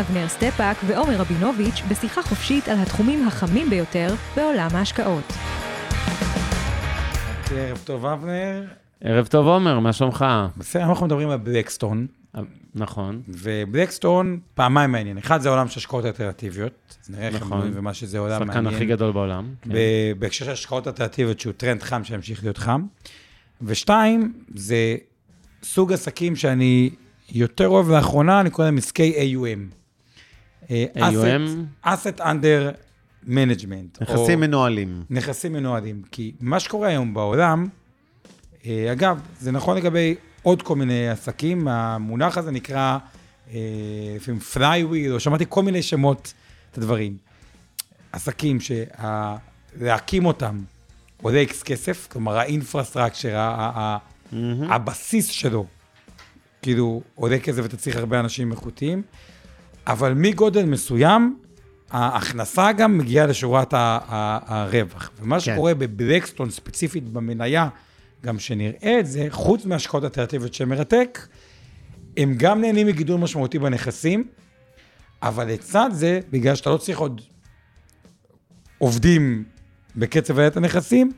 אבנר סטפאק ועומר רבינוביץ' בשיחה חופשית על התחומים החמים ביותר בעולם ההשקעות. ערב טוב, אבנר. ערב טוב, עומר, מה שלומך? בסדר, אנחנו מדברים על בלקסטון. נכון. ובלקסטון, פעמיים מעניין. אחד זה עולם של השקעות אלטרנטיביות. אז נראה איך נכון. ומה שזה עולם מעניין. השחקן הכי גדול בעולם. כן. בהקשר של השקעות אלטרנטיביות, שהוא טרנד חם שימשיך להיות חם. ושתיים, זה סוג עסקים שאני יותר אוהב לאחרונה, אני קורא להם עסקי AUM. אה? Asset Under Management. נכסים או מנוהלים. נכסים מנוהלים. כי מה שקורה היום בעולם, אה, אגב, זה נכון לגבי עוד כל מיני עסקים, המונח הזה נקרא אה, לפעמים flywheel, או שמעתי כל מיני שמות את הדברים. עסקים שלהקים אותם עולה איקס כסף, כלומר האינפרסטרקצ'ר, הבסיס שלו, כאילו עולה כסף ואתה צריך הרבה אנשים איכותיים, אבל מגודל מסוים, ההכנסה גם מגיעה לשורת הרווח. ומה שקורה בבלקסטון ספציפית במניה, גם שנראה את זה, חוץ מהשקעות אלטרנטיביות שמרתק, הם גם נהנים מגידול משמעותי בנכסים, אבל לצד זה, בגלל שאתה לא צריך עוד עובדים בקצב עליית הנכסים,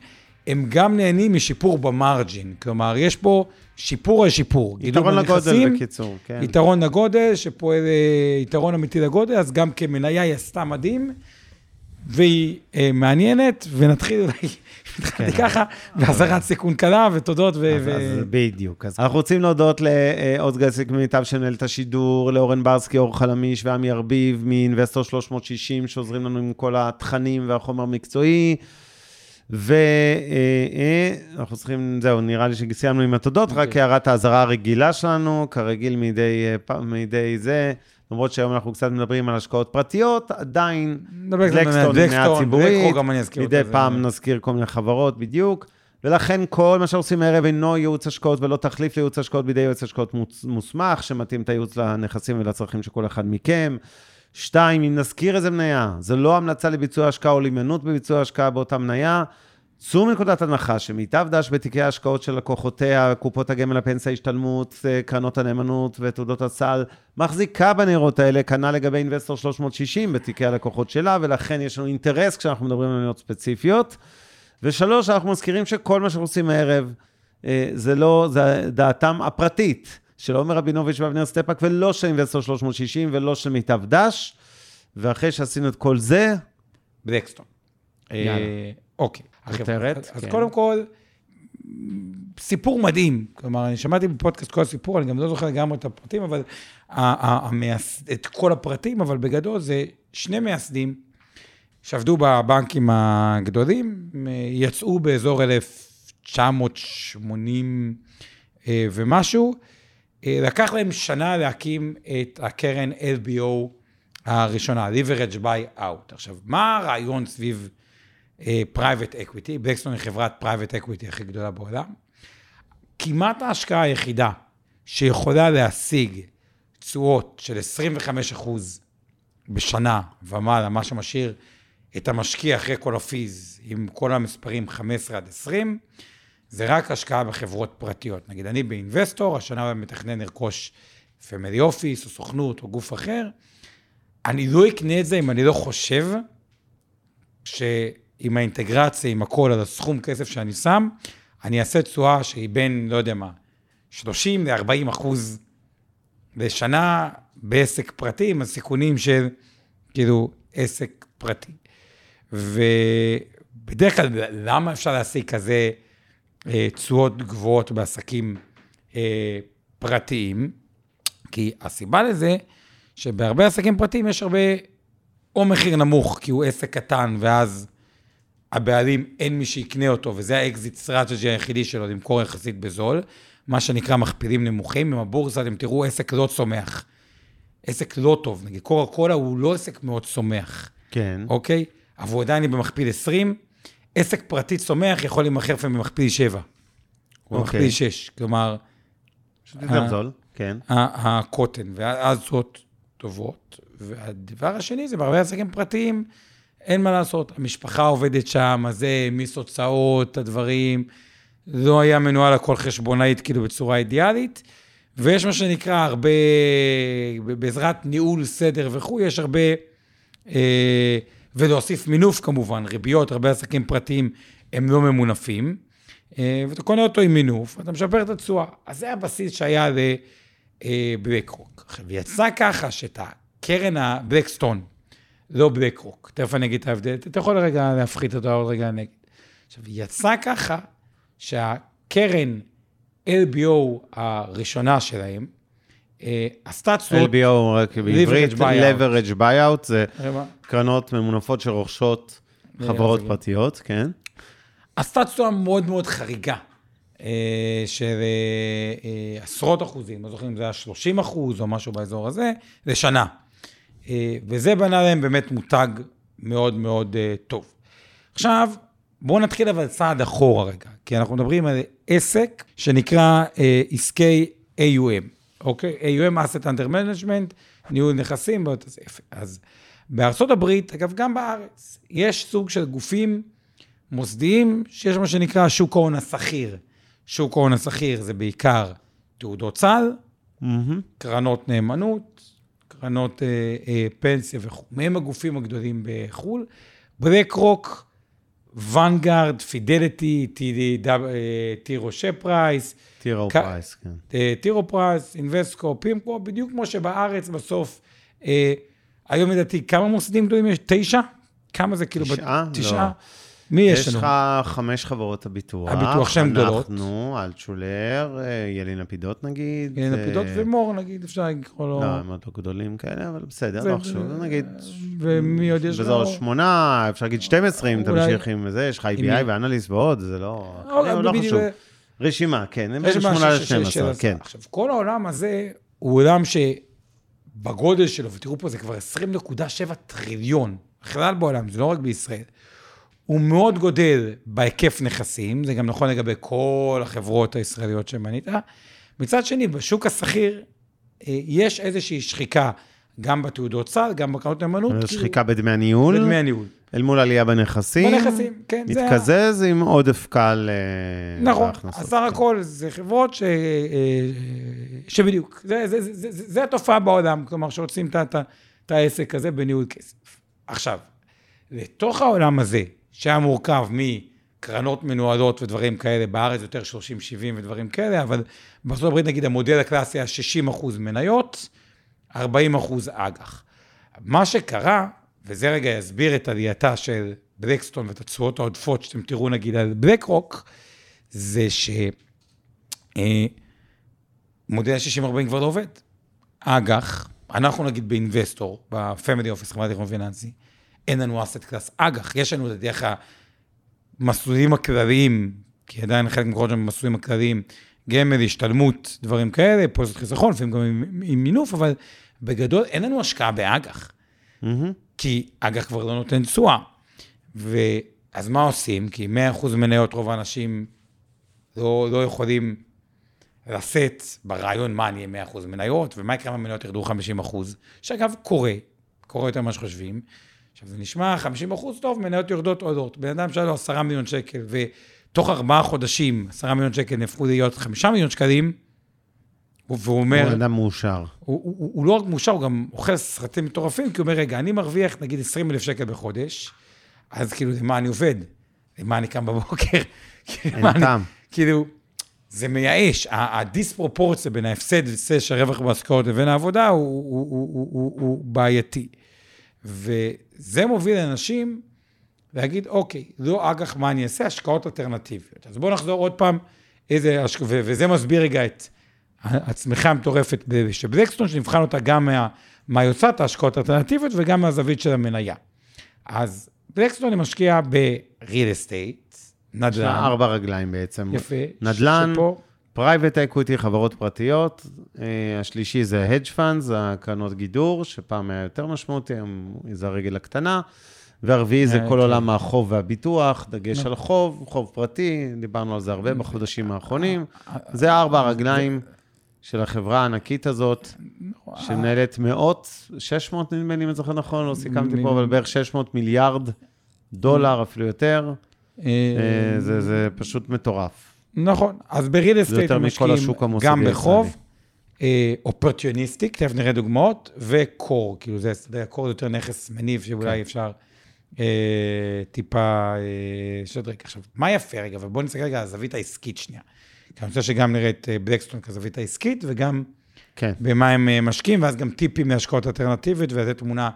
הם גם נהנים משיפור במרג'ין. כלומר, יש פה שיפור על שיפור. יתרון לגודל בקיצור, כן. יתרון לגודל, שפועל אה, יתרון אמיתי לגודל, אז גם כמניה היא עשתה מדהים, והיא אה, מעניינת, ונתחיל אולי, התחלתי ככה, באזהרת סיכון קלה, ותודות, ו... כן. אז, ו- אז בדיוק. אז אנחנו רוצים להודות לעוז גסיק ממיטב שמנהל את השידור, לאורן ברסקי, אור חלמיש ועמי ארביב מאינבסטור 360, שעוזרים לנו עם כל התכנים והחומר המקצועי. ואנחנו צריכים, זהו, נראה לי שסיימנו עם התודות, רק אוקיי. הערת האזהרה הרגילה שלנו, כרגיל מדי, אה, מדי זה, למרות שהיום אנחנו קצת מדברים על השקעות פרטיות, עדיין בלקסטון היא בלקסטון, ציבורית, מדי פעם נזכיר כל מיני חברות בדיוק, ולכן כל מה שעושים הערב אינו ייעוץ השקעות ולא תחליף לייעוץ השקעות בידי יועץ השקעות מוס- מוסמך, שמתאים את הייעוץ לנכסים ולצרכים של כל אחד מכם. שתיים, אם נזכיר איזה מניה, זה לא המלצה לביצוע השקעה או להימנעות בביצוע השקעה באותה מניה. צאו מנקודת הנחה שמיטב דש בתיקי ההשקעות של לקוחותיה, קופות הגמל, הפנסיה, השתלמות, אה, קרנות הנאמנות ותעודות הסל, מחזיקה בניירות האלה, כנ"ל לגבי אינבסטור 360 בתיקי הלקוחות שלה, ולכן יש לנו אינטרס כשאנחנו מדברים על מניות ספציפיות. ושלוש, אנחנו מזכירים שכל מה שאנחנו עושים הערב, אה, זה לא, זה דעתם הפרטית של עומר רבינוביץ' ואבנר סטפאק, ולא של אינבסטור 360 ולא של מיטב דש. ואחרי שעשינו את כל זה, בלקסטון. יאללה. אה, אוקיי. כותרת, אז- כן. קודם כל, סיפור מדהים. כלומר, אני שמעתי בפודקאסט כל הסיפור, אני גם לא זוכר לגמרי את הפרטים, אבל את כל הפרטים, אבל בגדול זה שני מייסדים שעבדו בבנקים הגדולים, הם יצאו באזור 1980 אה, ומשהו. אה, לקח להם שנה להקים את הקרן LBO הראשונה, Leverage Buyout. עכשיו, מה הרעיון סביב private equity? בלקסטון היא חברת private equity הכי גדולה בעולם. כמעט ההשקעה היחידה שיכולה להשיג תשואות של 25% בשנה ומעלה, מה שמשאיר את המשקיע אחרי כל ה fees עם כל המספרים 15 עד 20, זה רק השקעה בחברות פרטיות. נגיד, אני באינבסטור, השנה מתכנן לרכוש family office או סוכנות או גוף אחר, אני לא אקנה את זה אם אני לא חושב שעם האינטגרציה, עם הכל, על הסכום כסף שאני שם, אני אעשה תשואה שהיא בין, לא יודע מה, 30 ל-40 אחוז לשנה בעסק פרטי, עם הסיכונים של, כאילו, עסק פרטי. ובדרך כלל, למה אפשר להשיג כזה תשואות גבוהות בעסקים אה, פרטיים? כי הסיבה לזה, שבהרבה עסקים פרטיים יש הרבה או מחיר נמוך, כי הוא עסק קטן, ואז הבעלים, אין מי שיקנה אותו, וזה ה exit strategy היחידי שלו, למכור יחסית בזול, מה שנקרא מכפילים נמוכים. עם הבורסה, אתם תראו עסק לא צומח. עסק לא טוב, נגיד קוקה קולה הוא לא עסק מאוד צומח, כן. אוקיי? אבל הוא עדיין במכפיל 20, עסק פרטי צומח יכול להימכר לפעמים במכפיל 7, או אוקיי. במכפיל 6, כלומר, יותר אה. זול, כן. הקוטן, והעזות טובות. והדבר השני זה בהרבה עסקים פרטיים, אין מה לעשות, המשפחה עובדת שם, אז זה העמיס הוצאות, הדברים, לא היה מנוהל הכל חשבונאית כאילו בצורה אידיאלית, ויש מה שנקרא הרבה, בעזרת ניהול סדר וכו', יש הרבה, אה, ולהוסיף מינוף כמובן, ריביות, הרבה עסקים פרטיים הם לא ממונפים, אה, ואתה קונה אותו עם מינוף, ואתה משפר את התשואה. אז זה הבסיס שהיה לבלקרוק. עכשיו, יצא ככה שאת הקרן הבלקסטון, לא בלקרוק, תכף אני אגיד את ההבדל, אתה יכול רגע להפחית אותו עוד רגע נגד. עכשיו, יצא ככה שהקרן LBO הראשונה שלהם, אה, תשואות... LBO, רק בעברית, Leverage buyout. זה קרנות ממונפות שרוכשות חברות פרטיות, כן. תשואה מאוד מאוד חריגה, אה, של אה, עשרות אחוזים, לא זוכר אם זה היה 30 אחוז או משהו באזור הזה, לשנה. וזה בנה להם באמת מותג מאוד מאוד טוב. עכשיו, בואו נתחיל אבל צעד אחורה רגע, כי אנחנו מדברים על עסק שנקרא עסקי AUM, אוקיי? AUM, Asset Under Management, ניהול נכסים, יפה. אז בארצות הברית, אגב, גם בארץ, יש סוג של גופים מוסדיים שיש מה שנקרא שוק ההון הסחיר. שוק ההון הסחיר זה בעיקר תעודות סל, מהמם. קרנות נאמנות, קרנות אה, אה, פנסיה וכו'. מהם הגופים הגדולים בחו"ל. בלק רוק, ונגארד, פידליטי, T. Rowe Price, T. Rowe Price, כן. T. Rowe Price, אינבסקו, פימקו, בדיוק כמו שבארץ בסוף, אה, היום לדעתי, כמה מוסדים גדולים יש? תשע? כמה זה כאילו? תשעה? תשעה? לא. מי יש יש לנו? לך חמש חברות הביטוח. הביטוח שהן גדולות. אנחנו, אלטשולר, אה, ילין לפידות נגיד. הנה לפידות אה, ומור נגיד, אפשר לקרוא לו. לא, הם עוד לא גדולים כאלה, אבל בסדר, לא חשוב, נגיד... ומי עוד יש באזור לו? שמונה, אפשר להגיד 12 אם תמשיך עם זה, יש לך IBI? ואנליסט ועוד, זה לא... לא חשוב. רשימה, כן, הם יש בין משהו 8 ש- ש- של ל-12, הזה. כן. עכשיו, כל העולם הזה הוא עולם שבגודל שלו, ותראו פה, זה כבר 20.7 טריליון, בכלל בעולם, זה לא רק בישראל. הוא מאוד גודל בהיקף נכסים, זה גם נכון לגבי כל החברות הישראליות שמנית. מצד שני, בשוק השכיר אה, יש איזושהי שחיקה, גם בתעודות סל, גם בקרנות נאמנות. כאילו, שחיקה בדמי הניהול, בדמי הניהול. אל מול עלייה בנכסים. בנכסים, כן. זה מתקזז עם עודף קל אה, נכון. אז סך הכל זה חברות ש... אה, שבדיוק, זה, זה, זה, זה, זה, זה התופעה בעולם, כלומר שעושים ה- את העסק הזה בניהול כסף. עכשיו, לתוך העולם הזה, שהיה מורכב מקרנות מנוהלות ודברים כאלה, בארץ יותר 30-70 ודברים כאלה, אבל בארצות הברית נגיד המודל הקלאסי היה 60 אחוז מניות, 40 אחוז אג"ח. מה שקרה, וזה רגע יסביר את עלייתה של בלקסטון ואת התשואות העודפות שאתם תראו נגיד על בלק רוק, זה שמודל ה-60-40 כבר לא עובד. אג"ח, אנחנו נגיד באינבסטור, בפמילי אופיס, חברת תכנון פיננסי, אין לנו asset class אג"ח, יש לנו את דרך המסלולים הכלליים, כי עדיין חלק מקורות שם במסלולים הכלליים, גמל, השתלמות, דברים כאלה, זה חיסכון, לפעמים גם עם, עם מינוף, אבל בגדול אין לנו השקעה באג"ח. מהמם. כי אג"ח כבר לא נותן תשואה. ואז מה עושים? כי 100% מניות רוב האנשים לא, לא יכולים לשאת ברעיון מה אני אהיה 100% מניות, ומה יקרה אם המניות ירדו 50%, שאגב קורה, קורה יותר ממה שחושבים. עכשיו זה נשמע 50% טוב, מניות יורדות עולות. בן אדם שהיה לו 10 מיליון שקל, ותוך ארבעה חודשים 10 מיליון שקל נהפכו להיות 5 מיליון שקלים, והוא אומר... הוא אדם מאושר. הוא, הוא, הוא, הוא לא רק מאושר, הוא גם אוכל סרטים מטורפים, כי הוא אומר, רגע, אני מרוויח נגיד 20 אלף שקל בחודש, אז כאילו, למה אני עובד? למה אני קם בבוקר? כאילו, אין אני- טעם. כאילו, זה מייאש. הדיספרופורציה בין ההפסד והפסד של הרווח בהשקעות לבין העבודה הוא, הוא, הוא, הוא, הוא, הוא בעייתי. וזה מוביל אנשים להגיד, אוקיי, לא אג"ח, מה אני אעשה? השקעות אלטרנטיביות. אז בואו נחזור עוד פעם, איזה, השק... ו- וזה מסביר רגע את הצמיחה המטורפת של בלקסטון, שנבחן אותה גם מה, מהיוצאת ההשקעות האלטרנטיביות וגם מהזווית של המניה. אז בלקסטון היא משקיעה ב-real estate, יש לה נדל"ן, ארבע רגליים בעצם. יפה. נדל"ן, שפה, private equity, חברות פרטיות. אה, השלישי זה hedge funds, הקרנות גידור, שפעם היה יותר משמעותי, היום זה הרגל הקטנה. והרביעי זה אה, כל כן. עולם החוב והביטוח, דגש נכון. על חוב, חוב פרטי, דיברנו על זה הרבה בחודשים האחרונים. אה, זה ארבע הרגליים של החברה הענקית הזאת, שמנהלת מאות, 600 נדמה לי, אם אני זוכר נכון, לא סיכמתי פה, אבל בערך 600 מיליארד דולר, אפילו יותר. אה, אה, זה פשוט מטורף. נכון, אז ב real estate משקיעים גם. בחוב, opportunistic, תכף נראה דוגמאות, ו core, כאילו זה, core זה יותר נכס מניב שאולי כן. אפשר אה, טיפה אה, לשדרג. עכשיו, מה יפה רגע, אבל בואו נסתכל רגע על הזווית העסקית שנייה. כי אני רוצה שגם נראה את אה, בלקסטון כזווית העסקית, וגם כן. במה הם אה, משקיעים, ואז גם טיפים מהשקעות אלטרנטיביות, ולתת תמונה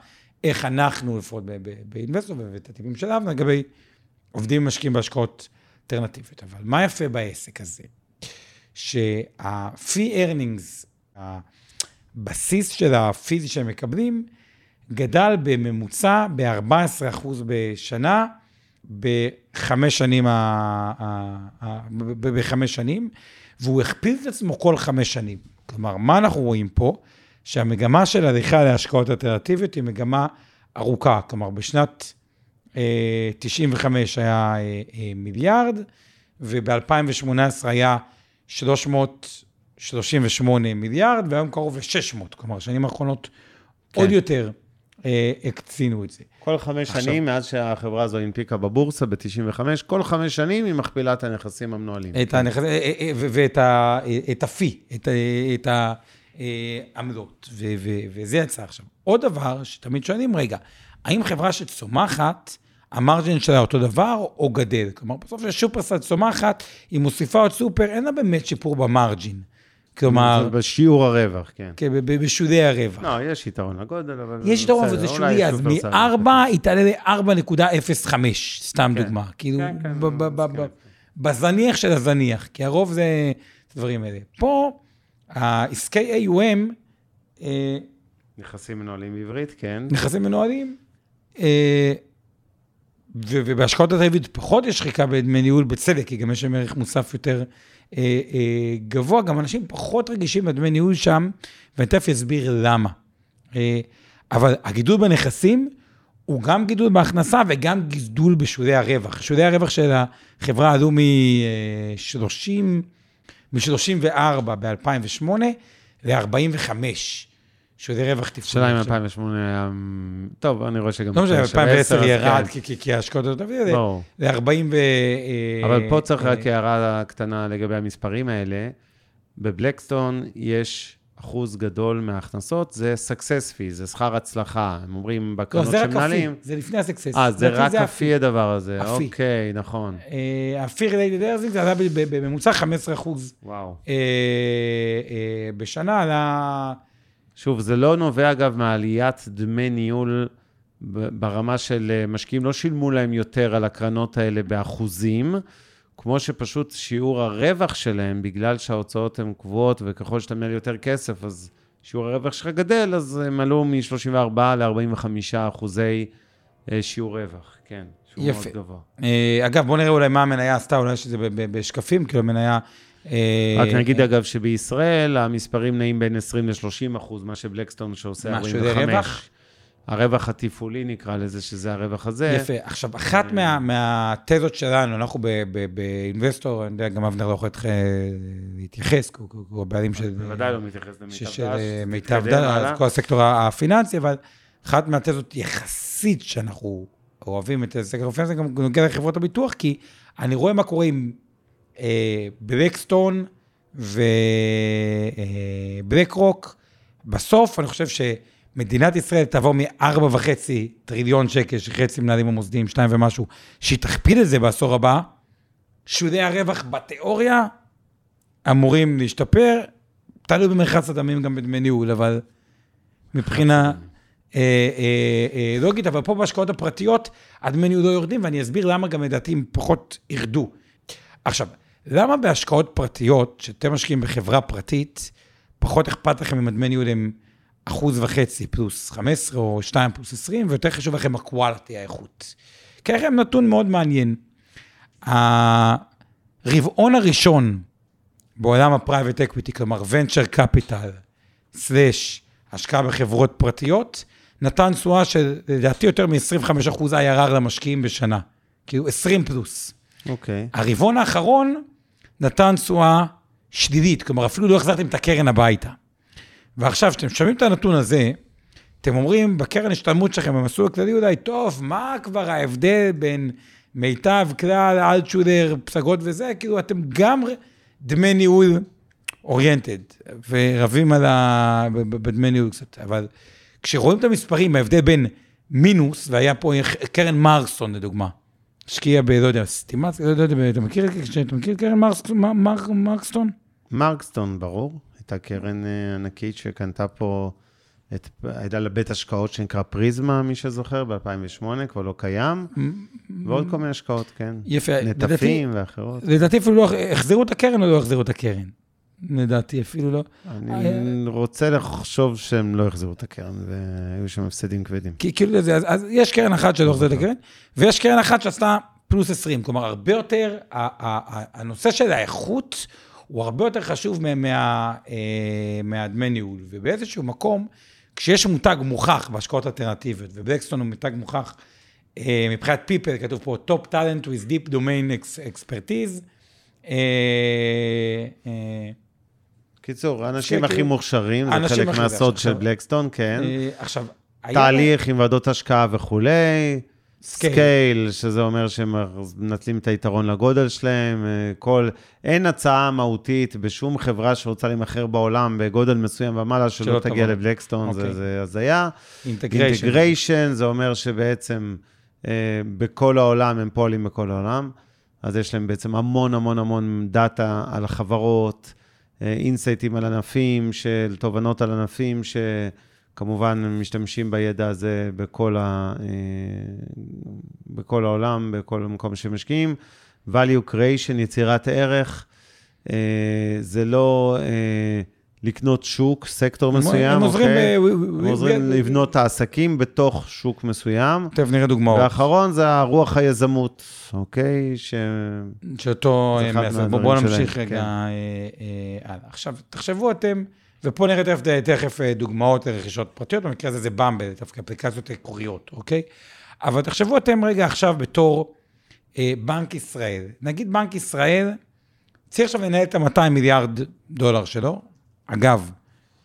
איך אנחנו, לפחות באינבסטור, ואת הטיפים של אבנר, לגבי עובדים ומשקיעים בהשקעות אלטרנטיביות. אבל מה יפה בעסק הזה? שה-fee earnings, הבסיס של הפיזי שהם מקבלים, גדל בממוצע ב-14% בשנה, בחמש שנים, בחמש שנים, והוא הכפיל את עצמו כל חמש שנים. כלומר, מה אנחנו רואים פה? שהמגמה של הליכה להשקעות אלטרנטיביות היא מגמה ארוכה. כלומר, בשנת 95 היה אה, אה, מיליארד, וב-2018 היה 338 מיליארד, והיום קרוב ל-600. כלומר, השנים האחרונות כן. עוד יותר אה, הקצינו את זה. כל חמש עכשיו- שנים, מאז שהחברה הזו הנפיקה בבורסה ב-95, כל חמש שנים היא מכפילה את הנכסים המנוהלים. את הנכס... אה, אה, אה, ו- ואת ה- אה, את הפי, את ה- את העמלות, ו- ו- וזה יצא עכשיו. עוד דבר שתמיד שואלים, רגע, האם חברה שצומחת, המרג'ין שלה אותו דבר או גדל? כלומר, בסוף כששופרסל צומחת, היא מוסיפה עוד סופר, אין לה באמת שיפור במרג'ין. כלומר, בשיעור הרווח, כן. כן, בשולי הרווח. לא, יש יתרון לגודל, אבל... יש יתרון, אבל זה שולי, אז שופרסל. מ-4 היא תעלה ל-4.05, סתם כן. דוגמה. כאילו, כן, כן, ב- ב- ב- מסכים. ב- בזניח של הזניח, כי הרוב זה דברים האלה. פה, העסקי AUM, אה, נכסים מנוהלים בעברית, כן. נכסים מנוהלים, אה, ובהשקעות הטבעית פחות יש שחיקה בדמי ניהול, בצדק, כי גם יש שם ערך מוסף יותר אה, אה, גבוה. גם אנשים פחות רגישים לדמי ניהול שם, ואני תכף אסביר למה. אה, אבל הגידול בנכסים הוא גם גידול בהכנסה וגם גידול בשולי הרווח. שולי הרווח של החברה עלו מ-30, מ-34 ב-2008 ל-45. שולי רווח תפעולי. השאלה אם עכשיו. 2008 היה... טוב, אני רואה שגם... לא משנה, 2010 אז ירד, כן. כי- ההשקעות יותר טובות, ברור. ל-40 ו... אה, אבל פה צריך רק אה, הערה קטנה לגבי המספרים האלה. בבלקסטון יש אחוז גדול מההכנסות, זה success fee, זה שכר הצלחה. הם אומרים לא, בקרנות זה רק שמנהלים... הפי, זה לפני הסקסס. אה, זה רק הפי הדבר הזה. הפי. אוקיי, נכון. הפי רילייטד ארזינג זה עלה בממוצע 15 אחוז וואו. אה, אה, בשנה, עלה... שוב, זה לא נובע, אגב, מעליית דמי ניהול ברמה של אה, משקיעים, לא שילמו להם יותר על הקרנות האלה באחוזים, כמו שפשוט שיעור הרווח שלהם, בגלל שההוצאות הן קבועות, וככל שאתה מנהל יותר כסף, אז שיעור הרווח שלך גדל, אז הם עלו מ-34 ל-45 אחוזי אה, שיעור רווח, כן. שהוא יפה. מאוד גבוה. אה, אגב, בוא נראה אולי מה המניה עשתה, אולי יש את זה בשקפים, כאילו המניה... אה, רק נגיד, אה, אגב, שבישראל המספרים נעים בין 20 ל-30 אחוז, מה שבלקסטון שעושה מה, 45. שזה רווח? הרווח התפעולי נקרא לזה, שזה הרווח הזה. יפה. עכשיו, אחת מה- מהתזות שלנו, אנחנו ב- ב- באינבסטור, אני יודע, גם אבנר לא יכול להתייחס, כי הוא- הבעלים של... בוודאי לא מתייחס ש- למיטב של דש. אה, מיטב דש, כל הסקטור הפיננסי, אבל אחת מהתזות יחסית שאנחנו אוהבים את הסקטור הפיננסי, גם נוגע לחברות הביטוח, כי אני רואה מה קורה עם אה, בלקסטון ובלק רוק. בסוף, אני חושב שמדינת ישראל תעבור מ-4.5 טריליון שקל, שחצי מנהלים המוסדיים, שניים ומשהו, שהיא תכפיל את זה בעשור הבא, שולי הרווח בתיאוריה אמורים להשתפר, תלוי במרחץ הדמים גם בדמי ניהול, אבל מבחינה אה, אה, אה, לוגית, אבל פה בהשקעות הפרטיות, הדמי ניהול לא יורדים, ואני אסביר למה גם לדעתי הם פחות ירדו. עכשיו, למה בהשקעות פרטיות, שאתם משקיעים בחברה פרטית, פחות אכפת לכם אם הדמי ניהול הם אחוז וחצי פלוס 15 או 2 פלוס 20, ויותר חשוב לכם הקואליטי, האיכות. כי לכם נתון מאוד מעניין. הרבעון הראשון בעולם ה private equity, כלומר venture capital, slash, השקעה בחברות פרטיות, נתן תשואה של לדעתי יותר מ-25% IRR למשקיעים בשנה. כאילו 20 פלוס. אוקיי. הרבעון האחרון נתן תשואה שלילית, כלומר אפילו לא החזרתם את הקרן הביתה. ועכשיו, כשאתם שומעים את הנתון הזה, אתם אומרים, בקרן השתלמות שלכם, במסלול הכללי אולי, טוב, מה כבר ההבדל בין מיטב, כלל, אלטשולר, פסגות וזה? כאילו, אתם גם דמי ניהול אוריינטד, ורבים על ה... בדמי ניהול קצת, אבל כשרואים את המספרים, ההבדל בין מינוס, והיה פה קרן מרקסטון, לדוגמה, השקיע ב... לא יודע, סטימציה, לא יודע, אתה מכיר, את קרן מרקס- מר- מר- מרקסטון? מרקסטון, ברור. הייתה קרן אה, ענקית שקנתה פה, את, הייתה לה בית השקעות שנקרא פריזמה, מי שזוכר, ב-2008, כבר לא קיים, ועוד כל מיני השקעות, כן. יפה. נטפים ואחרות. לדעתי אפילו לא, החזירו את הקרן או לא החזירו את הקרן? לדעתי אפילו לא. אני רוצה לחשוב שהם לא החזירו את הקרן, והיו שם הפסדים כבדים. כי כאילו זה, אז, אז יש קרן אחת שלא החזירה את הקרן, ויש קרן אחת שעשתה פלוס 20. כלומר, הרבה יותר, הנושא של האיכות הוא הרבה יותר חשוב מה- אה, מהדמי ניהול. ובאיזשהו מקום, כשיש מותג מוכח בהשקעות אלטרנטיביות, ובלקסטון הוא מותג מוכח, אה, מבחינת people, כתוב פה Top Talent with Deep Domain Expertise. קיצור, האנשים כן, הכי כאילו, מוכשרים, זה האנשים חלק הכי- מהסוד של בלקסטון, כן. אה, עכשיו, תהליך עם ועדות השקעה וכולי. Scale. Scale, שזה אומר שהם מנצלים את היתרון לגודל שלהם, אה, כל... אין הצעה מהותית בשום חברה שרוצה להימכר בעולם בגודל מסוים ומעלה, שלא תגיע. לבלקסטון, זה- אוקיי. זה הזיה. Integration. Integration, זה אומר שבעצם אה, בכל העולם, הם פועלים בכל העולם, אז יש להם בעצם המון המון המון דאטה על החברות, אה, insightים על ענפים, של תובנות על ענפים, שכמובן משתמשים בידע הזה בכל, ה, אה, בכל העולם, בכל מקום שהם משקיעים. value creation, יצירת ערך, אה, זה לא אה, לקנות שוק, סקטור מסוים, הם עוזרים, אוקיי? הם עוזרים לבנות את העסקים בתוך שוק מסוים. תכף נראה דוגמאות. והאחרון זה הרוח היזמות, אוקיי? ש... שאותו אה, מייסד. בואו נמשיך כן. רגע אה, אה, הלאה. עכשיו, תחשבו אתם, ופה נראה תכף, דוגמאות לרכישות פרטיות, במקרה הזה זה במבל, דווקא אפליקציות עקריות, אוקיי? אבל תחשבו אתם רגע עכשיו בתור אה, בנק ישראל. נגיד בנק ישראל צריך עכשיו לנהל את ה-200 מיליארד דולר שלו. אגב,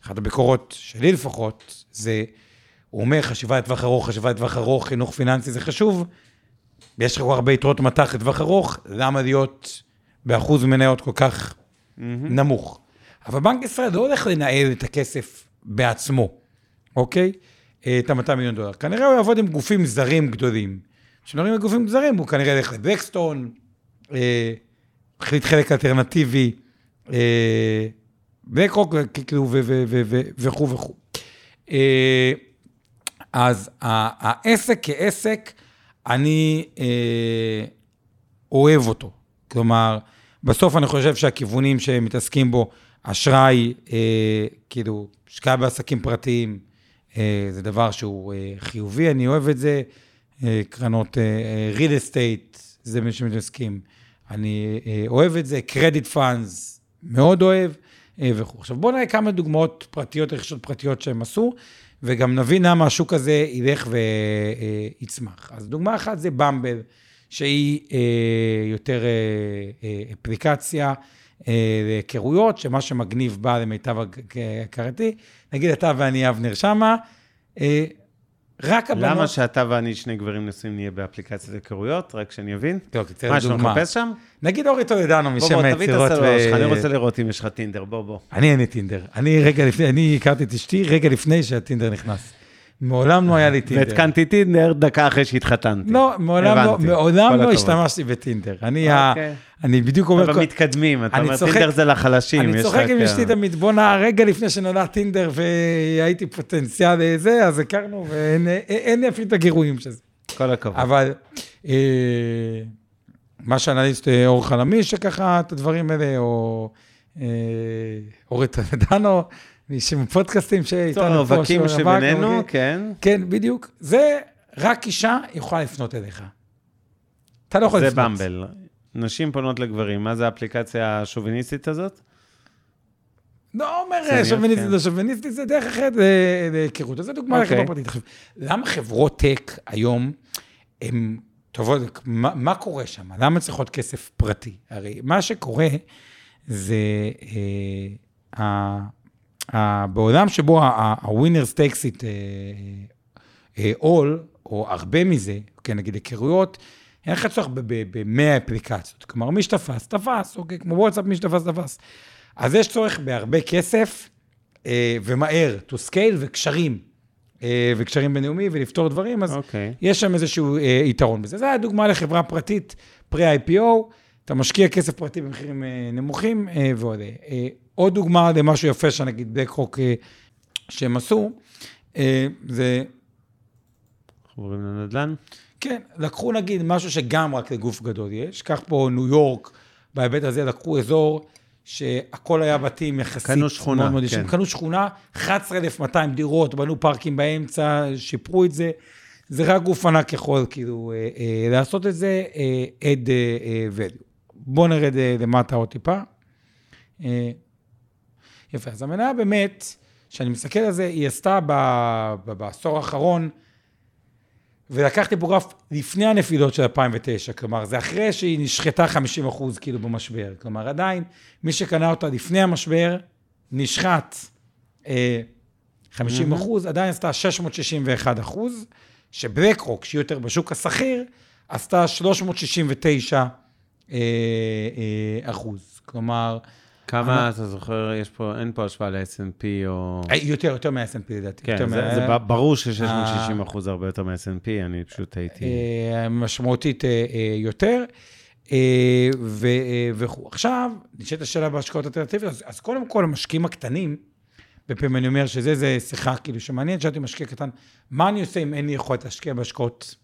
אחת הביקורות שלי לפחות, זה, הוא אומר חשיבה לטווח ארוך, חשיבה לטווח ארוך, חינוך פיננסי זה חשוב, יש לך כל הרבה יתרות מטח לטווח ארוך, למה להיות באחוז מניות כל כך נמוך? אבל בנק ישראל לא הולך לנהל את הכסף בעצמו, אוקיי? אה, את ה-200 מיליון דולר. כנראה הוא יעבוד עם גופים זרים גדולים. כשמדברים על גופים זרים, הוא כנראה ילך לבקסטון, אה, החליט חלק אלטרנטיבי, אה, בלקרוק, כאילו, וכו' וכו'. אה, אז העסק כעסק, אני אה, אוהב אותו. כלומר, בסוף אני חושב שהכיוונים שהם מתעסקים בו, אשראי, אה, כאילו, השקעה בעסקים פרטיים, זה דבר שהוא חיובי, אני אוהב את זה. קרנות real estate, זה מי שמתעסקים. אני אוהב את זה, credit funds, מאוד אוהב, וכו'. עכשיו בואו נראה כמה דוגמאות פרטיות, רכישות פרטיות שהם עשו, וגם נבין למה השוק הזה ילך ויצמח. אז דוגמה אחת זה במבל, שהיא אה, יותר אה, אה, אפליקציה אה, להיכרויות, שמה שמגניב בה למיטב הכרתי, נגיד אתה ואני אבנר שמה, אה, רק הבנות... למה שאתה ואני, שני גברים נשואים, נהיה באפליקציית היכרויות? רק שאני אבין. טוב, תראה מה, יש לנו דוגמה. לחפש שם? נגיד אורי טולדנו משם בוא, תביא את היצירות. הסלולר ו- שלך, אני רוצה לראות אם יש לך טינדר, בוא, בוא. אני אין לי טינדר. אני רגע לפני, אני הכרתי את אשתי רגע לפני שהטינדר נכנס. מעולם לא היה לי טינדר. והתקנתי טינדר דקה אחרי שהתחתנתי. לא, מעולם לא. מעולם לא. השתמשתי בטינדר. אני, ה- אוקיי. אני בדיוק אומר, אבל מתקדמים, אתה אומר, טינדר זה לחלשים. אני צוחק עם אשתי תמיד, בואנה, רגע לפני שנולד טינדר והייתי פוטנציאל לזה, אז הכרנו, ואין אין לי אפילו את הגירויים של זה. כל הכבוד. אבל אה, מה שאנליסט אה, אור חלמי, שככה את הדברים האלה, או אה, אורי טולדנו, מישהו פודקאסטים שאיתנו פה, הרווקים שהוא רווק, שבינינו. כן. כן, בדיוק. זה רק אישה יכולה לפנות אליך. אתה לא יכול זה לפנות. במבל. נשים פונות לגברים. מה זה האפליקציה השוביניסטית הזאת? לא אומר שוביניסט, שוביניסטי, כן. לא שוביניסטי, זה דרך אחרת להיכרות. אז זו דוגמה אוקיי. לחברה פרטית. למה חברות טק היום, הן טובות, מה, מה קורה שם? למה צריכות כסף פרטי? הרי מה שקורה זה, אה, בעולם שבו it אה, אה, all, או הרבה מזה, כן, נגיד היכרויות, אין לך צורך ב-100 אפליקציות. כלומר, מי שתפס, תפס, אוקיי? כמו וואטסאפ, מי שתפס, תפס. אז יש צורך בהרבה כסף, אה, ומהר, to scale וקשרים, אה, וקשרים בינלאומי, ולפתור דברים, אז אוקיי. יש שם איזשהו אה, יתרון בזה. זו הדוגמה לחברה פרטית, פרה-IPO, אתה משקיע כסף פרטי במחירים אה, נמוכים אה, ועוד. אה, עוד דוגמה למשהו יפה שנגיד בלקרוק אה, שהם עשו, אה, זה, חוברים לנדל"ן? כן, לקחו נגיד משהו שגם רק לגוף גדול יש, קח פה ניו יורק, בהיבט הזה לקחו אזור שהכל היה בתים יחסית. קנו שכונה, מאוד מאוד כן. קנו שכונה, 11,200 דירות, בנו פארקים באמצע, שיפרו את זה. זה רק גוף ענק יכול כאילו אה, אה, לעשות את זה, אה, add אה, אה, value. בואו נרד אה, למטה עוד טיפה. אה, יפה, אז המניה באמת, כשאני מסתכל על זה, היא עשתה ב, ב, בעשור האחרון, ולקחתי פה גרף לפני הנפילות של 2009, כלומר, זה אחרי שהיא נשחטה 50 אחוז כאילו במשבר. כלומר, עדיין, מי שקנה אותה לפני המשבר, נשחט אה, 50 אחוז, עדיין עשתה 661 אחוז, שבלק רוק, שהיא יותר בשוק השכיר, עשתה 369 אה, אה, אחוז. כלומר, כמה, אתה זוכר, יש פה, אין פה השוואה ל-S&P או... אה, יותר, יותר מה-S&P לדעתי. כן, זה מה- זה ברור ש-660 אחוז הרבה יותר מה-S&P, אני פשוט הייתי... אה, משמעותית אה, אה, יותר. אה, אה, וכו'. עכשיו, נשאלת השאלה בהשקעות אלטרנטיביות, אז, אז קודם כל, המשקיעים הקטנים, בפעמים אני אומר שזה, זה שיחה כאילו שמעניינת, שאלתי משקיע קטן, מה אני עושה אם אין לי יכולת להשקיע בהשקעות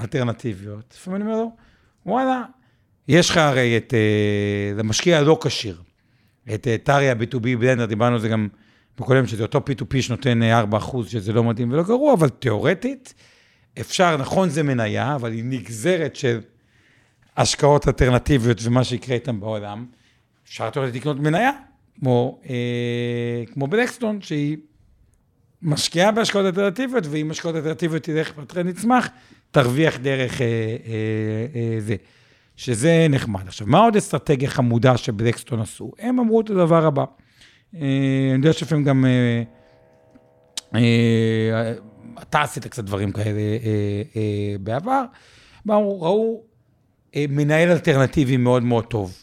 אלטרנטיביות? לפעמים אני אומר לו, וואלה, יש לך הרי את, אה, למשקיע הלא כשיר, את אה, טריה B2B בלנדר, דיברנו על זה גם בקודם, שזה אותו P2P שנותן אה, 4%, שזה לא מדהים ולא גרוע, אבל תיאורטית, אפשר, נכון זה מניה, אבל היא נגזרת של השקעות אלטרנטיביות ומה שיקרה איתן בעולם. אפשר תיאורטית לקנות מניה, כמו, אה, כמו בלקסטון, שהיא משקיעה בהשקעות אלטרנטיביות, ואם השקעות אלטרנטיביות תלך בטרנד יצמח, תרוויח דרך אה, אה, אה, זה. שזה נחמד. עכשיו, מה עוד אסטרטגיה חמודה שבלקסטון עשו? הם אמרו את הדבר הבא. אה, אני יודע שלפעמים גם... אה, אה, אתה עשית קצת דברים כאלה אה, אה, בעבר. באו, ראו אה, מנהל אלטרנטיבי מאוד מאוד טוב.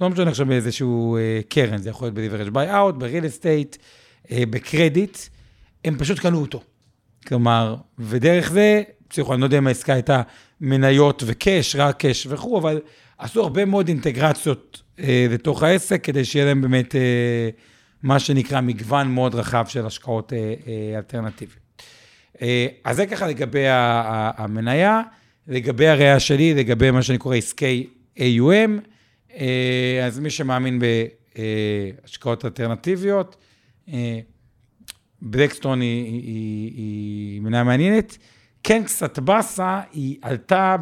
לא משנה עכשיו באיזשהו אה, קרן, זה יכול להיות ב-leverage buyout, ב-real estate, אה, בקרדיט, הם פשוט קנו אותו. כלומר, ודרך זה, פסיכו, אני לא יודע אם העסקה הייתה מניות וקאש, רק קאש וכו', אבל עשו הרבה מאוד אינטגרציות אה, לתוך העסק, כדי שיהיה להם באמת אה, מה שנקרא מגוון מאוד רחב של השקעות אה, אה, אלטרנטיביות. אה, אז זה ככה לגבי המניה, לגבי הראייה שלי, לגבי מה שאני קורא עסקי AUM, אה, אז מי שמאמין בהשקעות אלטרנטיביות, אה, בלקסטון היא, היא, היא, היא מניה מעניינת. כן, קצת באסה, היא עלתה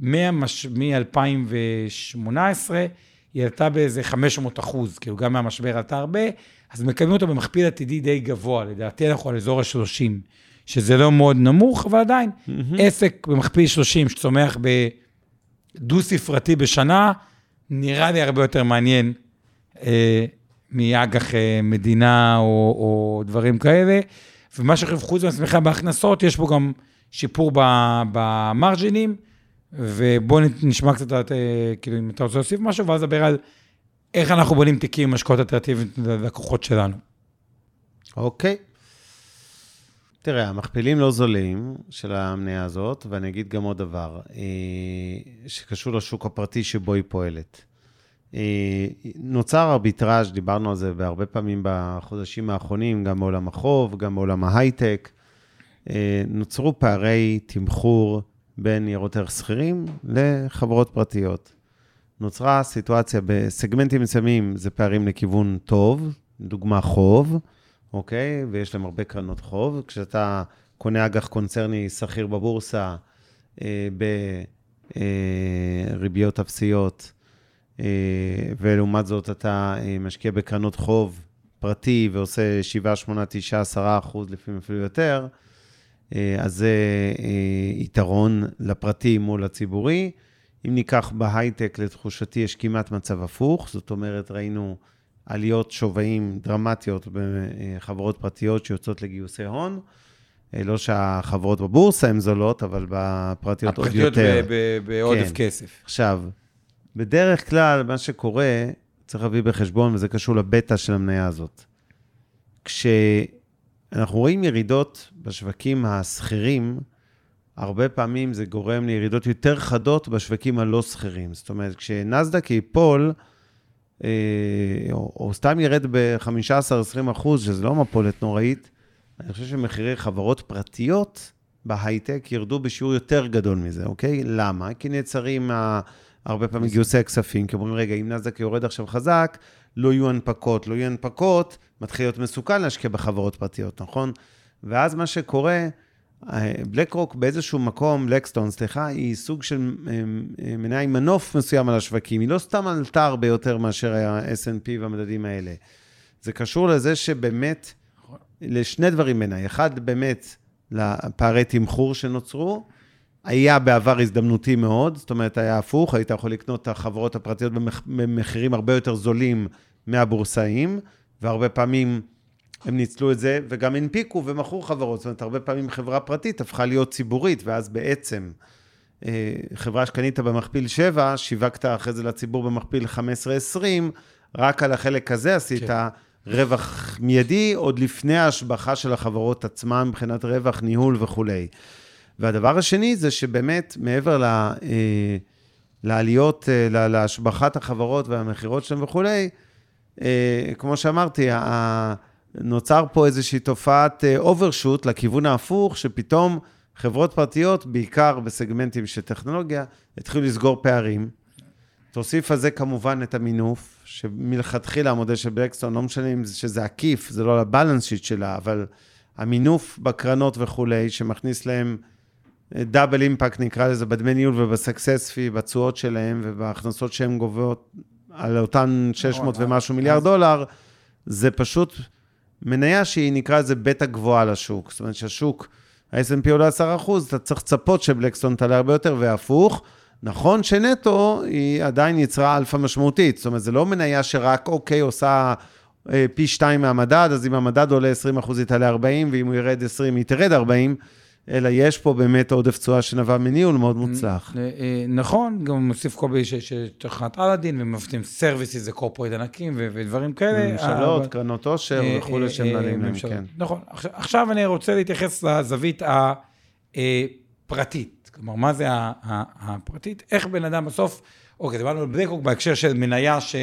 מ-2018, היא עלתה באיזה 500 אחוז, כאילו גם מהמשבר עלתה הרבה, אז מקדמים אותו במכפיל עתידי די גבוה, לדעתי אנחנו על אזור ה-30, שזה לא מאוד נמוך, אבל עדיין, עסק במכפיל 30 שצומח בדו-ספרתי בשנה, נראה לי הרבה יותר מעניין אה, מאג"ח אה, מדינה או, או דברים כאלה. ומה שחושב, חוץ מהצמיחה בהכנסות, יש פה גם שיפור במרג'ינים, ובואו נשמע קצת, אה, כאילו, אם אתה רוצה להוסיף משהו, ואז נדבר על איך אנחנו בונים תיקים עם השקעות אלטרנטיביות ללקוחות שלנו. אוקיי. תראה, המכפילים לא זולים של המניה הזאת, ואני אגיד גם עוד דבר, אה, שקשור לשוק הפרטי שבו היא פועלת. אה, נוצר ארביטראז', דיברנו על זה בהרבה פעמים בחודשים האחרונים, גם בעולם החוב, גם בעולם ההייטק. אה, נוצרו פערי תמחור בין ניירות ערך שכירים לחברות פרטיות. נוצרה סיטואציה בסגמנטים מסוימים, זה פערים לכיוון טוב, דוגמה חוב, אוקיי? ויש להם הרבה קרנות חוב. כשאתה קונה אג"ח קונצרני שכיר בבורסה אה, בריביות אפסיות, אה, ולעומת זאת אתה אה, משקיע בקרנות חוב פרטי ועושה 7, 8, 9, 10 אחוז, לפעמים אפילו יותר, אה, אז זה אה, יתרון לפרטי מול הציבורי. אם ניקח בהייטק, לתחושתי יש כמעט מצב הפוך, זאת אומרת, ראינו עליות שווים דרמטיות בחברות פרטיות שיוצאות לגיוסי הון. אה, לא שהחברות בבורסה הן זולות, אבל בפרטיות עוד הפרטיות יותר. ב- בעודף כן. כסף. עכשיו, בדרך כלל, מה שקורה, צריך להביא בחשבון, וזה קשור לבטא של המניה הזאת. כשאנחנו רואים ירידות בשווקים הסחירים, הרבה פעמים זה גורם לירידות יותר חדות בשווקים הלא סחירים. זאת אומרת, כשנסדק ייפול, אה, או, או סתם ירד ב-15-20 אחוז, שזה לא מפולת נוראית, אני חושב שמחירי חברות פרטיות בהייטק ירדו בשיעור יותר גדול מזה, אוקיי? למה? כי נעצרים ה- הרבה פעמים גיוסי הכספים, כי אומרים, רגע, אם נסדק יורד עכשיו חזק, לא יהיו הנפקות, לא יהיו הנפקות, מתחיל להיות מסוכן להשקיע בחברות פרטיות, נכון? ואז מה שקורה, בלק רוק באיזשהו מקום, לקסטון, סליחה, היא סוג של אה, אה, מניה עם מנוף מסוים על השווקים. היא לא סתם עלתה הרבה יותר מאשר ה-S&P והמדדים האלה. זה קשור לזה שבאמת, לשני דברים בעיניי. אחד, באמת, לפערי תמחור שנוצרו. היה בעבר הזדמנותי מאוד, זאת אומרת, היה הפוך, היית יכול לקנות את החברות הפרטיות במח- במחירים הרבה יותר זולים מהבורסאים, והרבה פעמים הם ניצלו את זה, וגם הנפיקו ומכרו חברות. זאת אומרת, הרבה פעמים חברה פרטית הפכה להיות ציבורית, ואז בעצם אה, חברה שקנית במכפיל 7, שיווקת אחרי זה לציבור במכפיל 15-20, רק על החלק הזה עשית כן. רווח מיידי, עוד לפני ההשבחה של החברות עצמן, מבחינת רווח, ניהול וכולי. והדבר השני זה שבאמת, מעבר ל, אה, לעליות, אה, להשבחת החברות והמכירות שלהם וכולי, אה, כמו שאמרתי, נוצר פה איזושהי תופעת אוברשוט לכיוון ההפוך, שפתאום חברות פרטיות, בעיקר בסגמנטים של טכנולוגיה, התחילו לסגור פערים. תוסיף על זה כמובן את המינוף, שמלכתחילה המודל של בלקסטון, לא משנה אם זה- שזה עקיף, זה לא על הבלנס שיט שלה, אבל המינוף בקרנות וכולי, שמכניס להם דאבל אימפקט, נקרא לזה, בדמי ניהול ובסקסס פי, בתשואות שלהם ובהכנסות שהן גובות על אותן 600 נכון, ומשהו מיליארד דולר, זה פשוט מניה שהיא, נקרא לזה, בטא גבוהה לשוק. זאת אומרת שהשוק, ה-S&P עולה 10%, אתה צריך לצפות שבלקסטון תעלה הרבה יותר, והפוך. נכון שנטו היא עדיין יצרה אלפא משמעותית, זאת אומרת, זה לא מניה שרק, אוקיי, עושה אה, פי שתיים מהמדד, אז אם המדד עולה 20 אחוז, היא תעלה 40, ואם הוא ירד 20, היא תרד 40, אלא יש פה באמת עודף תשואה שנבע מניהול מאוד מוצלח. אה, נכון, גם מוסיף קובי שתוכנת אלאדין, ומפתים סרוויסיס זה קורפורט ענקים ודברים כאלה. ממשלות, קרנות עושר אה, וכולי אה, שמנהלים אה, להם. כן. נכון. עכשיו- אני רוצה להתייחס לזווית הפרטית. כלומר, מה זה הפרטית? איך בן אדם בסוף, אוקיי, דיברנו על בלקרוק בהקשר של מניה ש...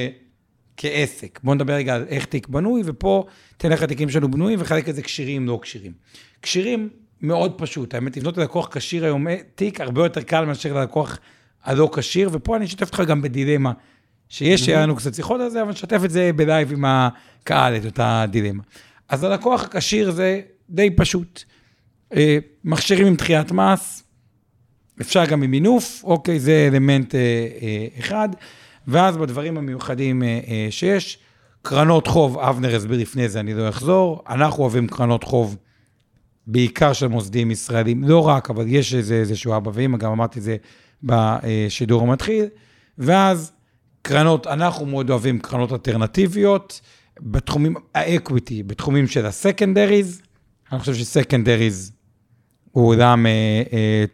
כעסק. בואו נדבר רגע על איך תיק בנוי, ופה תראה איך התיקים שלנו בנויים וחלק את זה כשירים, לא כשירים. כשירים, מאוד פשוט. האמת, לבנות ללקוח כשיר היום, אה, תיק הרבה יותר קל מאשר ללקוח הלא כשיר, ופה אני אשתף אותך גם בדילמה. שיש, לנו קצת שיחות על זה, אבל נשתף את זה בלייב עם הקהל, את אותה דילמה. אז הלקוח הכשיר זה די פשוט. אה, מכשירים עם דחיית מס, אפשר גם עם מינוף, אוקיי, זה אלמנט אה, אחד. ואז בדברים המיוחדים שיש, קרנות חוב, אבנר הסביר לפני זה, אני לא אחזור. אנחנו אוהבים קרנות חוב, בעיקר של מוסדים ישראלים, לא רק, אבל יש איזה, איזשהו אבא ואמא, גם אמרתי את זה בשידור המתחיל. ואז קרנות, אנחנו מאוד אוהבים קרנות אלטרנטיביות, בתחומים, ה equity, בתחומים של ה secondaries. אני חושב ש secondaries הוא עולם אה, אה,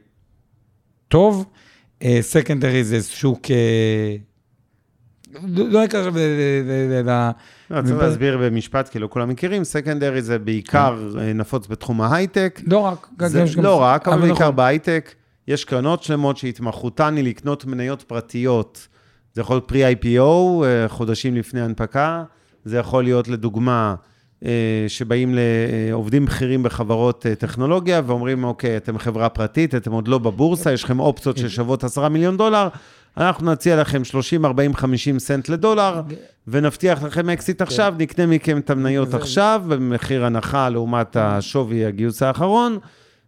טוב. secondary זה שוק, אה, לא לא ניכנס עכשיו ל- לא, צריך להסביר במשפט, כי לא כולם מכירים, secondary זה בעיקר אה, נפוץ בתחום ההייטק. לא רק, לא רק, אבל בעיקר נכון. בהייטק. יש קרנות שלמות שהתמחותן היא לקנות מניות פרטיות. זה יכול להיות pre-IPO, אה, חודשים לפני הנפקה. זה יכול להיות, לדוגמה, אה, שבאים לעובדים בכירים בחברות טכנולוגיה ואומרים, אוקיי, אתם חברה פרטית, אתם עוד לא בבורסה, יש לכם אופציות ששוות 10 מיליון דולר, אנחנו נציע לכם 30, 40, 50 סנט לדולר, ונבטיח לכם אקזיט עכשיו, נקנה מכם את המניות עכשיו, במחיר הנחה לעומת השווי הגיוס האחרון,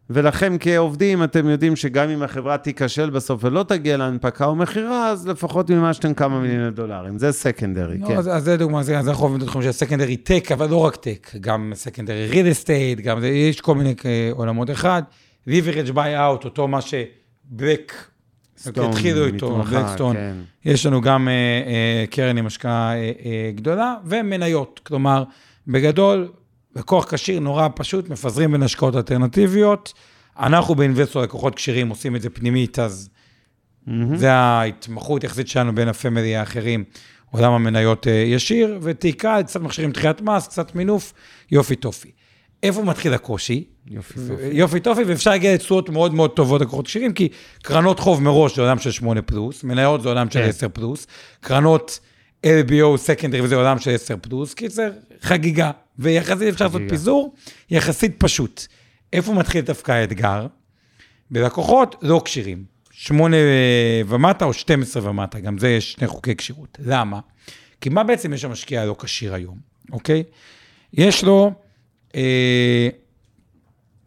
ולכם כעובדים, אתם יודעים שגם אם החברה תיכשל בסוף ולא תגיע להנפקה או מכירה, אז לפחות מימשתם כמה מיליוני דולרים. זה secondary, לא, כן. אז, אז זה דוגמה, זה, אז אנחנו עובדים בתחום של secondary tech, אבל לא רק tech, גם secondary real estate, גם זה, יש כל מיני אה, עולמות אחד. leverage buyout, אותו מה שבלקסטון התחילו איתו, בלקסטון. כן. יש לנו גם אה, אה, קרן עם השקעה אה, אה, גדולה, ומניות. כלומר, בגדול, לקוח כשיר נורא פשוט, מפזרים בין השקעות אלטרנטיביות. אנחנו באינבסטור לקוחות כשירים עושים את זה פנימית, אז מהמם. זה ההתמחות יחסית שלנו בין הפמילי האחרים, עולם המניות אה, ישיר, ותקרה, קצת מכשירים דחיית מס, קצת מינוף, יופי טופי. איפה מתחיל הקושי? יופי, ו- יופי. טופי, ואפשר להגיע לתשואות מאוד מאוד טובות לקוחות כשירים, כי קרנות חוב מראש זה עולם של 8 פלוס, מניות זה עולם של כן. 10 פלוס, קרנות LBO, סקנדרי וזה עולם של 10 פלוס, קיצר, חגיגה. ויחסית אפשר לעשות. פיזור, יחסית פשוט. איפה מתחיל דווקא האתגר? בלקוחות לא כשירים. 8 ומטה או 12 ומטה, גם זה יש שני חוקי כשירות. למה? כי מה בעצם יש המשקיע הלא כשיר היום, אוקיי? יש לו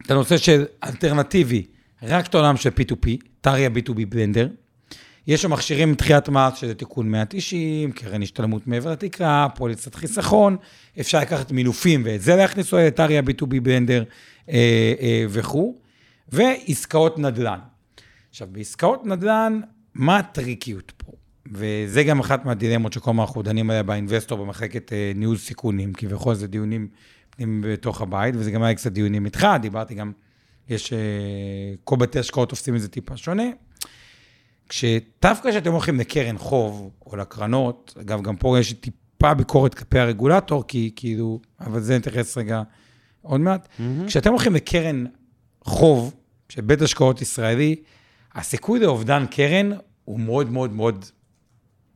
את הנושא של אלטרנטיבי, רק את העולם של P2P, טריה B2B בלנדר. יש שם מכשירים עם דחיית מס, שזה תיקון 190, קרן השתלמות מעבר לתקרה, פוליסת חיסכון, אפשר לקחת מינופים ואת זה להכניס לטריה B2B בלנדר אה, אה, וכו', ועסקאות נדל"ן. עכשיו, בעסקאות נדל"ן, מה הטריקיות פה? וזה גם אחת מהדילמות שכל הזמן אנחנו דנים עליה באינבסטור במחלקת אה, ניהול סיכונים, כביכול זה דיונים פנימיים בתוך הבית, וזה גם היה קצת דיונים איתך, דיברתי גם, יש, אה, כל בתי השקעות עושים את זה טיפה שונה. כשדווקא כשאתם הולכים לקרן חוב או לקרנות, אגב, גם פה יש טיפה ביקורת כלפי הרגולטור, כי כאילו, אבל זה נתייחס רגע עוד מעט. מהמם. כשאתם הולכים לקרן חוב של בית השקעות ישראלי, הסיכוי לאובדן קרן הוא מאוד מאוד מאוד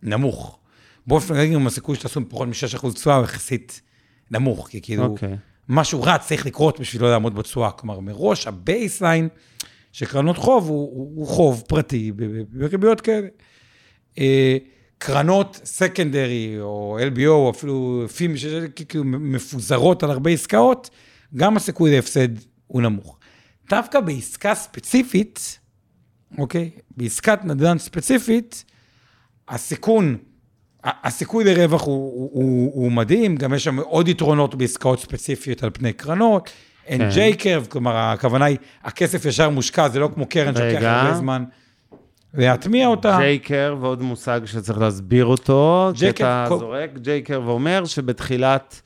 נמוך. באופן כללי, גם הסיכוי שתעשו פחות מ-6% תשואה הוא יחסית נמוך, כי כאילו, אוקיי. משהו רע צריך לקרות בשביל לא לעמוד בתשואה. כלומר, מראש ה baseline של קרנות חוב הוא, הוא, הוא חוב פרטי בריביות כאלה. אה, קרנות secondary או LBO או אפילו פימי שכאילו מפוזרות על הרבה עסקאות, גם הסיכוי להפסד הוא נמוך. דווקא בעסקה ספציפית, אוקיי? בעסקת נדל"ן ספציפית, הסיכון, הסיכוי לרווח הוא, הוא, הוא, הוא מדהים, גם יש שם עוד יתרונות בעסקאות ספציפיות על פני קרנות. אין כן. ג'יי קרב, כלומר, הכוונה היא, הכסף ישר מושקע, זה לא כמו קרן שלוקח. הרבה זמן להטמיע אותה. ג'ייקר, ועוד מושג שצריך להסביר אותו, כי אתה כל- זורק, ג'ייקר ואומר שבתחילת,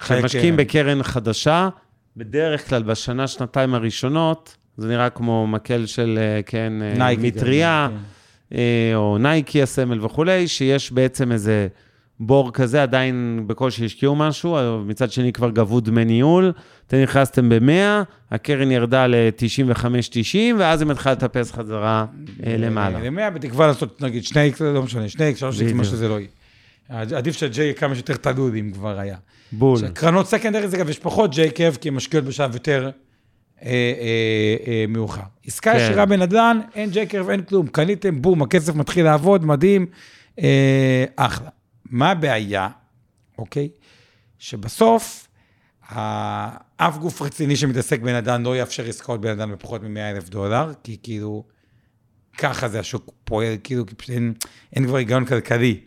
חיי כשמשקיעים קרן. בקרן חדשה, בדרך כלל בשנה, שנתיים הראשונות, זה נראה כמו מקל של, אה, כן, אה, מטריה, כן. אה, או נייקי הסמל וכולי, שיש בעצם איזה בור כזה, עדיין בקושי השקיעו משהו, אבל מצד שני כבר גבו דמי ניהול, אתם נכנסתם ב-100, הקרן ירדה ל-95-90, ואז היא מתחילה לטפס חזרה אה, למעלה. למאה, בתקווה לעשות, נגיד, שני איקס, לא משנה, שני איקס, שלוש איקס, מה בדיוק. שזה לא יהיה. עדיף שה J יהיה כמה שיותר תלוי, אם כבר היה. בול. קרנות secondary זה גם, יש פחות J curve, כי הן משקיעות בשלב יותר אה, אה, אה, מאוחר. עסקה כן. ישירה בנדל"ן, אין J curve, אין כלום. קניתם, בום, הכסף מתחיל לעבוד, מדהים, אה, אחלה. מה הבעיה, אוקיי? שבסוף, ה- אף גוף רציני שמתעסק בנדל"ן לא יאפשר עסקאות בנדל"ן בפחות מ-100 אלף דולר, כי כאילו, ככה זה השוק פועל, כאילו, כי פשוט אין, אין כבר היגיון כלכלי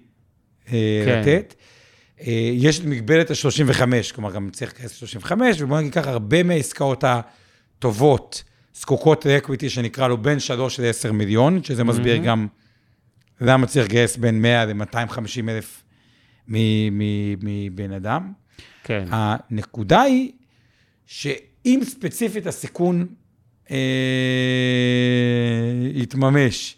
אה, כן. לתת. אה, יש את מגבלת ה-35, כלומר, גם צריך לכנס 35, ובוא נגיד ככה, הרבה מהעסקאות הטובות זקוקות לאקוויטי שנקרא לו בין 3 ל-10 מיליון, שזה מסביר גם למה צריך לגייס בין 100 ל-250 אלף מבן אדם. כן. הנקודה היא שאם ספציפית הסיכון אה, יתממש,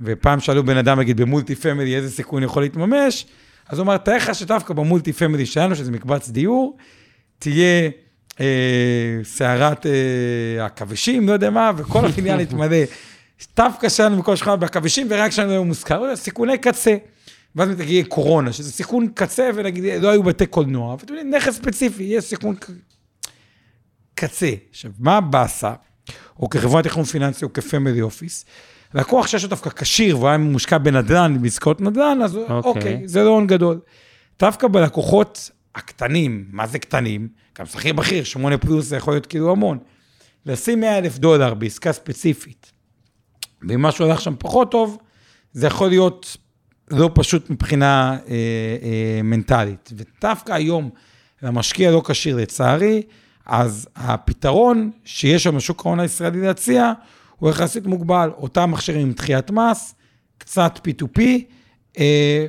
ופעם שאלו בן אדם, נגיד, ב multi family, איזה סיכון יכול להתממש, אז הוא אמר, תאר לך שדווקא ב multi family שלנו, שזה מקבץ דיור, תהיה סערת אה, עכבישים, לא יודע מה, וכל הבניין יתמלא. דווקא שלנו בכל שכונה בעכבישים, ורק שלנו לא היו מוזכר, סיכוני קצה. ואז תגיע קורונה, שזה סיכון קצה, ונגיד, לא היו בתי קולנוע, ואתם יודעים, נכס ספציפי, יש סיכון קצה. עכשיו, מה הבאסה, או כחברת תכנון פיננסי או כ family office, לקוח שיש לו דווקא כשיר, והוא היה מושקע בנדל"ן, בעסקאות נדל"ן, אז אוקיי. אוקיי, זה לא הון גדול. דווקא בלקוחות הקטנים, מה זה קטנים? גם שכיר בכיר, שמונה פלוס זה יכול להיות כאילו המון. לשים 100 אלף דולר בעסקה ספציפית, ואם משהו הלך שם פחות טוב, זה יכול להיות לא פשוט מבחינה אה, אה, מנטלית. ודווקא היום, למשקיע לא כשיר לצערי, אז הפתרון שיש שם בשוק ההון הישראלי להציע, הוא יחסית מוגבל. אותם מכשירים עם דחיית מס, קצת P2P, אה,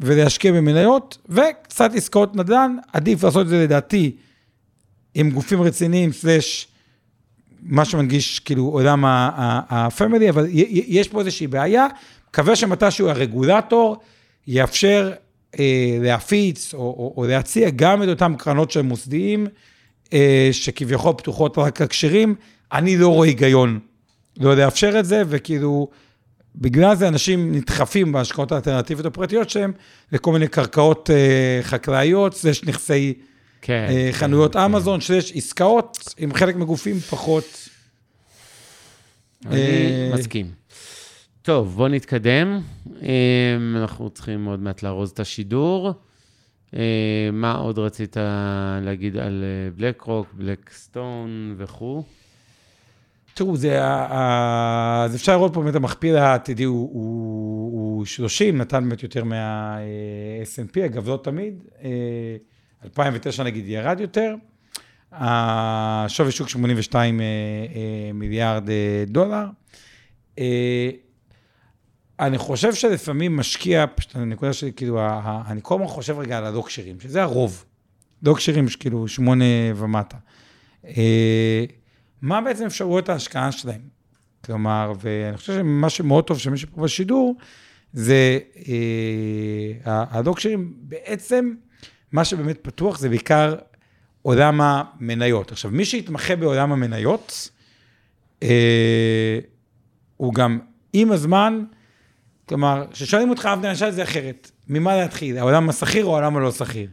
ולהשקיע במניות, וקצת עסקאות נדל"ן, עדיף לעשות את זה לדעתי עם גופים רציניים, סלש מה שמנגיש כאילו עולם הפמילי, אבל יש פה איזושהי בעיה, מקווה שמתישהו הרגולטור יאפשר אה, להפיץ או, או, או להציע גם את אותן קרנות של מוסדיים, אה, שכביכול פתוחות רק לכשרים, אני לא רואה היגיון לא לאפשר את זה, וכאילו, בגלל זה אנשים נדחפים בהשקעות האלטרנטיביות הפרטיות שלהם לכל מיני קרקעות אה, חקלאיות, יש נכסי כן. אה, חנויות כן, אמזון, שיש עסקאות עם חלק מגופים פחות. אני אה, מסכים. טוב, בוא נתקדם. אה, אנחנו צריכים עוד מעט לארוז את השידור. אה, מה עוד רצית להגיד על בלק רוק, בלק סטון וכו'? תראו, זה, אז אפשר לראות פה באמת המכפיל העתידי הוא, הוא, הוא 30, נתן באמת יותר מה-S&P, אגב, לא תמיד. אה, 2009 נגיד ירד יותר. השווי שוק 82 אה, אה, מיליארד אה, דולר. אה, אני חושב שלפעמים משקיע, פשוט הנקודה שלי, כאילו, אני כל הזמן חושב רגע על הלא כשרים, שזה הרוב. לא כשרים, כאילו, שמונה ומטה. מה בעצם אפשרויות ההשקעה שלהם? כלומר, ואני חושב שמה שמאוד טוב שמי שפה בשידור, זה אה, הלא כשרים, בעצם, מה שבאמת פתוח זה בעיקר עולם המניות. עכשיו, מי שיתמחה בעולם המניות, אה, הוא גם עם הזמן, כלומר, כששואלים אותך, אבנר, אני אשאל את זה אחרת, ממה להתחיל, העולם השכיר או העולם הלא שכיר?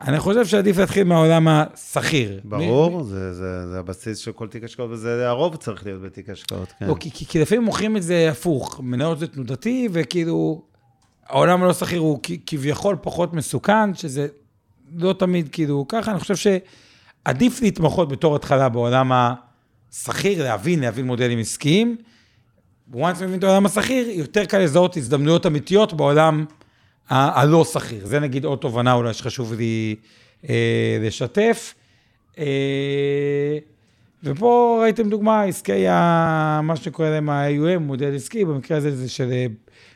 אני חושב שעדיף להתחיל מהעולם השכיר. ברור, זה, זה, זה הבסיס של כל תיק השקעות, וזה הרוב צריך להיות בתיק השקעות, כן. לא, כי, כי, כי לפעמים מוכרים את זה הפוך, מניות זה תנודתי, וכאילו, העולם הלא שכיר הוא כביכול פחות מסוכן, שזה לא תמיד כאילו ככה, אני חושב שעדיף להתמחות בתור התחלה בעולם השכיר, להבין, להבין מודלים עסקיים. once מבין את העולם השכיר, יותר קל לזהות הזדמנויות אמיתיות בעולם הלא שכיר. זה נגיד עוד תובנה אולי שחשוב לי אה, לשתף. אה, ופה ראיתם דוגמה, עסקי, ה, מה שקורא להם ה-AUM, מודל עסקי, במקרה הזה זה של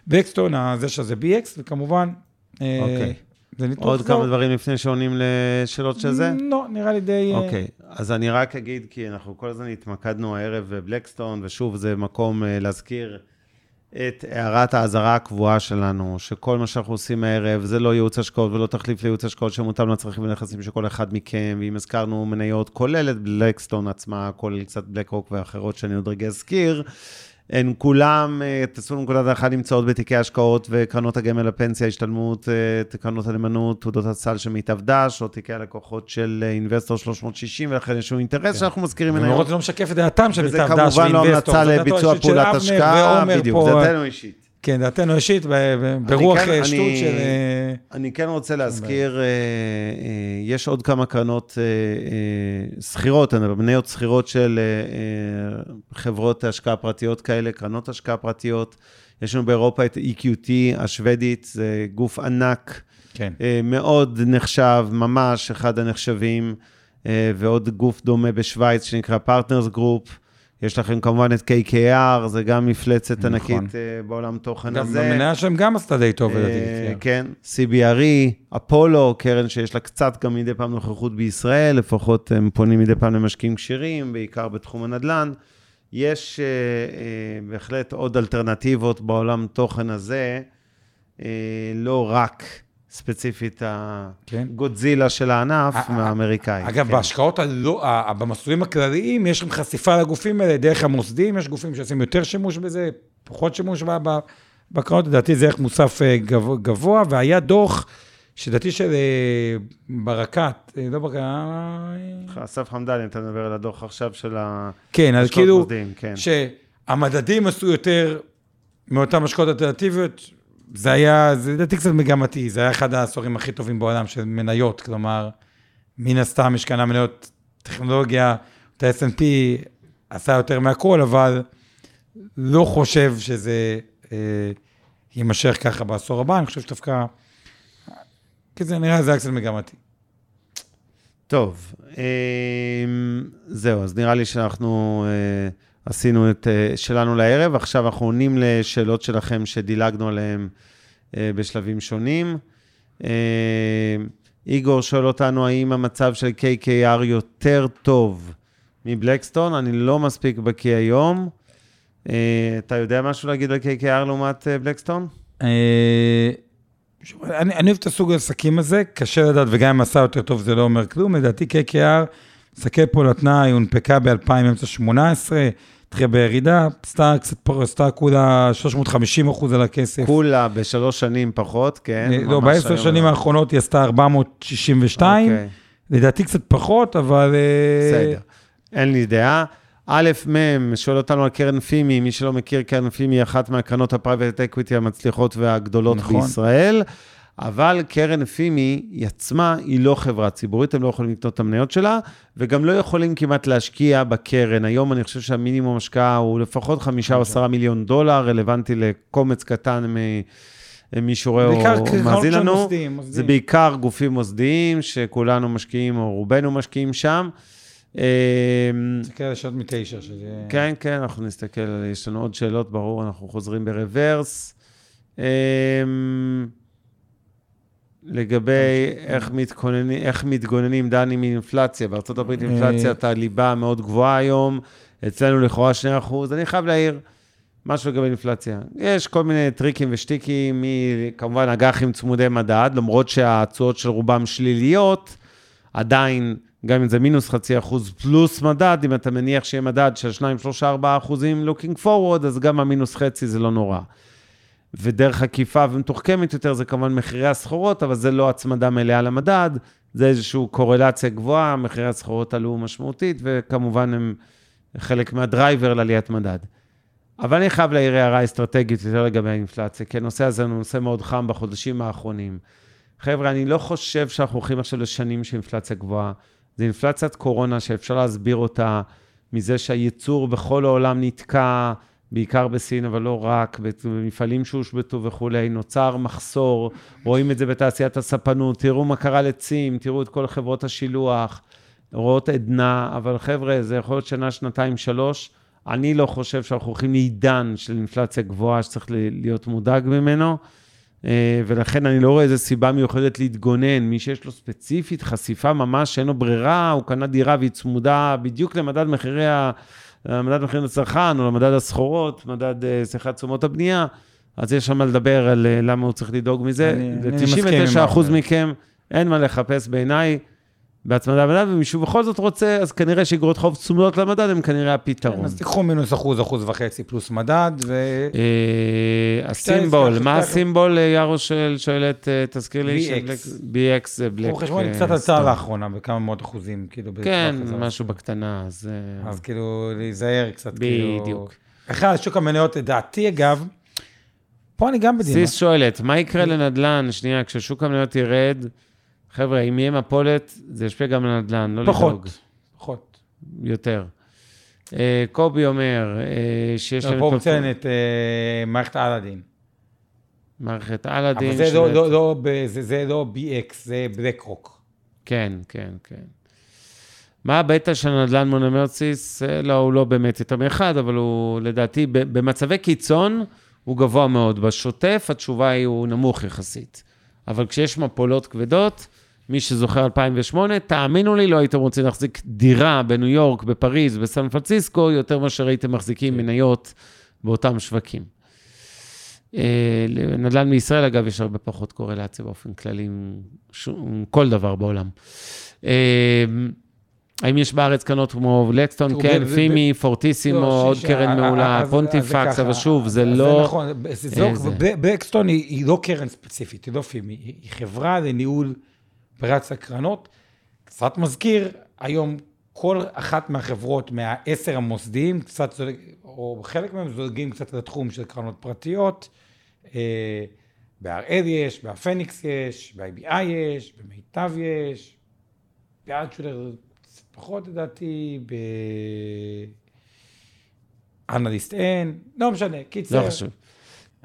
בקסטון, זה שזה BX, וכמובן, אה, אוקיי. זה ניתוח עוד זול. כמה דברים לפני שעונים לשאלות של זה? לא, נראה לי די... אה, אוקיי, אז אני רק אגיד, כי אנחנו כל הזמן התמקדנו הערב בבלקסטון, ושוב, זה מקום אה, להזכיר את הערת האזהרה הקבועה שלנו, שכל מה שאנחנו עושים הערב זה לא ייעוץ השקעות ולא תחליף לייעוץ השקעות שמותאם לצרכים ונכסים של כל אחד מכם, ואם הזכרנו מניות, כולל את Blackstone עצמה, כולל קצת BlackRock ואחרות שאני עוד רגע אזכיר, הן כולם, אה, תעשו נקודת האחת נמצאות בתיקי השקעות וקרנות הגמל לפנסיה, השתלמות, אה, קרנות הנאמנות, תעודות הסל של מיטב דש, או תיקי הלקוחות של אה, Investor 360, ולכן יש לנו אינטרס שאנחנו מזכירים למרות מניות. זה לא משקף את דעתם של וזה מיטב דש כמובן לא ו Investor. המלצה לביצוע פעולת השקעה, בדיוק, פה. זה דעתנו אישית. כן, דעתנו אישית, ברוח כן- אה, שטות אני- של... אה, אני כן רוצה להזכיר, אה, יש עוד כמה קרנות סחירות, מניות סחירות של חברות השקעה פרטיות כאלה, קרנות השקעה פרטיות. יש לנו באירופה את EQT השוודית, זה גוף ענק, כן. מאוד נחשב, ממש אחד הנחשבים, ועוד גוף דומה בשוויץ שנקרא Partners Group. יש לכם כמובן את KKR, זה גם מפלצת נכון. ענקית אה, בעולם תוכן גם הזה. המניה שלהם גם עשתה די טוב, אה, לדעתי. כן, CBRE, אפולו, קרן שיש לה קצת גם מדי פעם נוכחות בישראל, לפחות הם פונים מדי פעם למשקיעים כשירים, בעיקר בתחום הנדל"ן. יש אה, אה, בהחלט עוד אלטרנטיבות בעולם תוכן הזה, אה, לא רק ספציפית כן. הגודזילה של הענף אה, אה, האמריקאי. אגב, כן. בהשקעות הלא, במסלולים הכלליים, יש לכם חשיפה לגופים האלה דרך המוסדים, יש גופים שעושים יותר שימוש בזה, פחות שימוש בקרנות, לדעתי זה ערך מוסף אה, גבוה, והיה דוח, שלדעתי של ברקת, לא ברקת, אסף חמדני, אתה מדבר על הדוח עכשיו של כן, אז ההשקעות כאילו, מוסדיים, כן. שהמדדים עשו יותר מאותן השקעות אלטרנטיביות, זה היה, זה לדעתי קצת מגמתי, זה היה אחד העשורים הכי טובים בעולם של מניות, כלומר, מן הסתם יש כאן מניות טכנולוגיה, את ה-S&P עשה יותר מהכל, אבל לא חושב שזה אה, יימשך ככה בעשור הבא, אני חושב שדווקא, כי זה נראה, זה היה קצת מגמתי. טוב, אה, זהו, אז נראה לי שאנחנו אה, עשינו את אה, שלנו לערב, עכשיו אנחנו עונים לשאלות שלכם שדילגנו עליהן אה, בשלבים שונים. אה, איגור שואל אותנו, האם המצב של KKR יותר טוב מבלקסטון? אני לא מספיק בקיא היום. אתה יודע משהו להגיד על KKR לעומת בלקסטון? אני, אוהב את הסוג העסקים הזה, קשה לדעת, וגם אם עשה יותר טוב זה לא אומר כלום. לדעתי KKR, מסתכל פה היא הונפקה ב-2018, התחילה בירידה, עשתה קצת עשתה כולה 350 אחוז על הכסף. כולה בשלוש שנים פחות, כן? אה, לא, בעשר. שנים האחרונות היא עשתה 462, אוקיי. לדעתי קצת פחות, אבל... אה, בסדר. אין לי דעה. א', מ', שואל אותנו על קרן פימי, מי שלא מכיר, קרן פימי היא אחת מהקרנות ה private equity המצליחות והגדולות נכון. בישראל, אבל קרן פימי, היא עצמה, היא לא חברה ציבורית, הם לא יכולים לקנות את המניות שלה, וגם לא יכולים כמעט להשקיע בקרן. היום אני חושב שהמינימום השקעה הוא לפחות חמישה או עשרה מיליון דולר, רלוונטי לקומץ קטן מ... מי שרואה או מאזין לנו. מוסדיים, זה מוסדיים. בעיקר גופים מוסדיים, שכולנו משקיעים, או רובנו משקיעים שם. אמ, זה כאלה שעות מתשע, שזה... כן, כן, אנחנו נסתכל, יש לנו עוד שאלות, ברור, אנחנו חוזרים ברוורס. לגבי איך מתכוננים, איך מתגוננים, דני, מאינפלציה. בארה"ב אינפלציית הליבה מאוד גבוהה היום, אצלנו לכאורה 2%. אני חייב להעיר משהו לגבי אינפלציה. יש כל מיני טריקים ושטיקים, כמובן אג"חים צמודי מדד, למרות שהתשואות של רובם שליליות, עדיין, גם אם זה מינוס חצי אחוז פלוס מדד, אם אתה מניח שיהיה מדד של 2, 3, 4 אחוזים looking forward, אז גם המינוס חצי זה לא נורא. ודרך עקיפה ומתוחכמת יותר זה כמובן מחירי הסחורות, אבל זה לא הצמדה מלאה למדד, זה איזושהי קורלציה גבוהה, מחירי הסחורות עלו משמעותית, וכמובן הם חלק מהדרייבר לעליית מדד. אבל אני חייב להעיר הערה אסטרטגית יותר לגבי האינפלציה, כי הנושא הזה הוא נושא מאוד חם בחודשים האחרונים. חבר'ה, אני לא חושב שאנחנו הולכים עכשיו לשנים של אינפלציה גבוהה. זה אינפלציית קורונה שאפשר להסביר אותה מזה שהייצור בכל העולם נתקע, בעיקר בסין, אבל לא רק, במפעלים שהושבתו וכולי, נוצר מחסור, רואים את זה בתעשיית הספנות, תראו מה קרה לצים, תראו את כל חברות השילוח, רואות עדנה, אבל חבר'ה, זה יכול להיות שנה, שנתיים, שלוש. אני לא חושב שאנחנו הולכים לעידן של אינפלציה גבוהה שצריך להיות מודאג ממנו, אה, ולכן אני לא רואה איזו סיבה מיוחדת להתגונן. מי שיש לו ספציפית חשיפה ממש שאין לו ברירה, הוא קנה דירה והיא צמודה בדיוק למדד מחירי ה... מדד מחירים לצרכן, או למדד הסחורות, מדד, אה, סליחה, תשומות הבנייה, אז יש שם מה לדבר על אה, למה הוא צריך לדאוג מזה. אני- אני מסכים עם ל-99% האחוז. מכם אין מה לחפש בעיניי בהצמדה למדד, ומישהו בכל זאת רוצה, אז כנראה שאגרות חוב צמודות למדד הם כנראה הפתרון. אז תיקחו מינוס אחוז, אחוז וחצי פלוס מדד, ו... אה, הסימבול, מה. הסימבול, אה, יארו שואל- שואלת, אה, תזכיר לי? BX. זה בלק... קחו חשבון, קצת עלתה. לאחרונה, בכמה מאות אחוזים, כאילו, כן. משהו בקטנה, אז... אז כאילו, להיזהר קצת, כאילו... בדיוק. בכלל, שוק המניות, לדעתי, אגב, פה אני גם בדימה. סיס שואלת, מה יקרה לנדל"ן, שנייה, כששוק המניות ירד, חבר'ה, אם יהיה מפולת, זה ישפיע גם על הנדל"ן, לא לדאוג. פחות, פחות. יותר. אה, קובי אומר אה, שיש פה לנו... הוא מציין את אה, מערכת אלאדין. מערכת אלאדין. אבל זה של- לא- לא- לא זה- זה לא BX, זה בלק רוק. כן, כן, כן. מה הבטא של נדל"ן מונומרציס? לא, הוא לא באמת יותר מאחד, אבל הוא לדעתי, במצבי קיצון, הוא גבוה מאוד. בשוטף, התשובה היא, הוא נמוך יחסית. אבל כשיש מפולות כבדות, מי שזוכר 2008, תאמינו לי, לא הייתם רוצים להחזיק דירה בניו יורק, בפריז, בסן פרנסיסקו, יותר מאשר הייתם מחזיקים מניות באותם שווקים. אה, נדל"ן מישראל, אגב, יש הרבה פחות קורלציה באופן כללי עם ש- עם כל דבר בעולם. אה, האם יש בארץ קרנות כמו לקסטון? כן, פימי, פורטיסימו, לא, עוד ש- קרן מעולה, פונטיפקס, אבל שוב, זה לא... נכון, זה- זה לא- בלקסטון היא לא קרן ספציפית, היא לא פימי, היא חברה לניהול ברירת הקרנות. קצת מזכיר, היום כל אחת מהחברות, מהעשר המוסדיים, קצת, זולג- או חלק מהם זולגים קצת לתחום של קרנות פרטיות. אה, בהראל יש, בהפניקס יש, ב-IBI יש, במיטב יש, באלטשולר פחות לדעתי, באנליסט אין, לא משנה, קיצר. לא חשוב.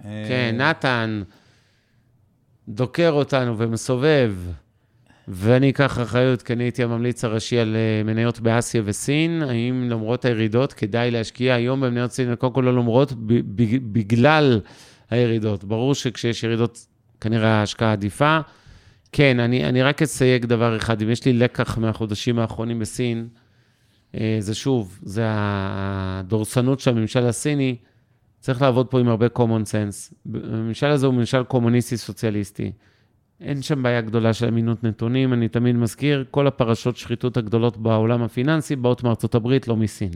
אה, כן, נתן דוקר אותנו ומסובב, ואני אקח אחריות, כי אני הייתי הממליץ הראשי על אה, מניות באסיה וסין. האם למרות הירידות כדאי להשקיע היום במניות סין? קודם כל לא למרות, בגלל הירידות. ברור שכשיש ירידות, כנראה ההשקעה עדיפה. כן, אני, אני רק אסייג דבר אחד, אם יש לי לקח מהחודשים האחרונים בסין, אה, זה שוב, זה הדורסנות של הממשל הסיני, צריך לעבוד פה עם הרבה common sense. הממשל הזה הוא ממשל קומוניסטי סוציאליסטי. אין שם בעיה גדולה של אמינות נתונים, אני תמיד מזכיר, כל הפרשות שחיתות הגדולות בעולם הפיננסי באות מארצות הברית, לא מסין.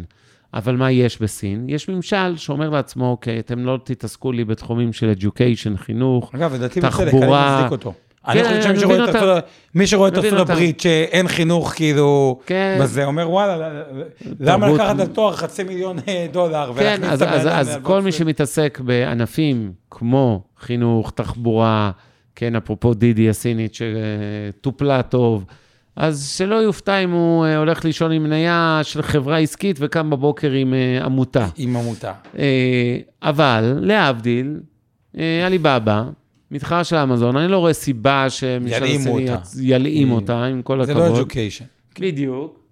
אבל מה יש בסין? יש ממשל שאומר לעצמו, אוקיי, אתם לא תתעסקו לי בתחומים של education, חינוך, אגב, לדעתי תחבורה. מצדיק אותו. אני חושב אני שמי שרואה את. ארצות- מי שרואה את ארצות. הברית שאין חינוך כאילו, כן. בזה, אומר וואלה, למה תרבות- לקחת על תואר חצי מיליון אה, דולר כן, אז, את אז, אז כל מי? שמתעסק בענפים כמו חינוך, תחבורה, כן, אפרופו דידי הסינית שטופלה טוב, אז שלא יופתע אם הוא אה, הולך לישון עם מניה של חברה עסקית וקם בבוקר עם אה, עמותה. עם עמותה. אה, אבל, להבדיל, עליבאבא, מתחרה של אמזון, אני לא רואה סיבה ילאימו הסיני אותה. ילאים אותה, עם כל זה הכבוד. לא education. בדיוק.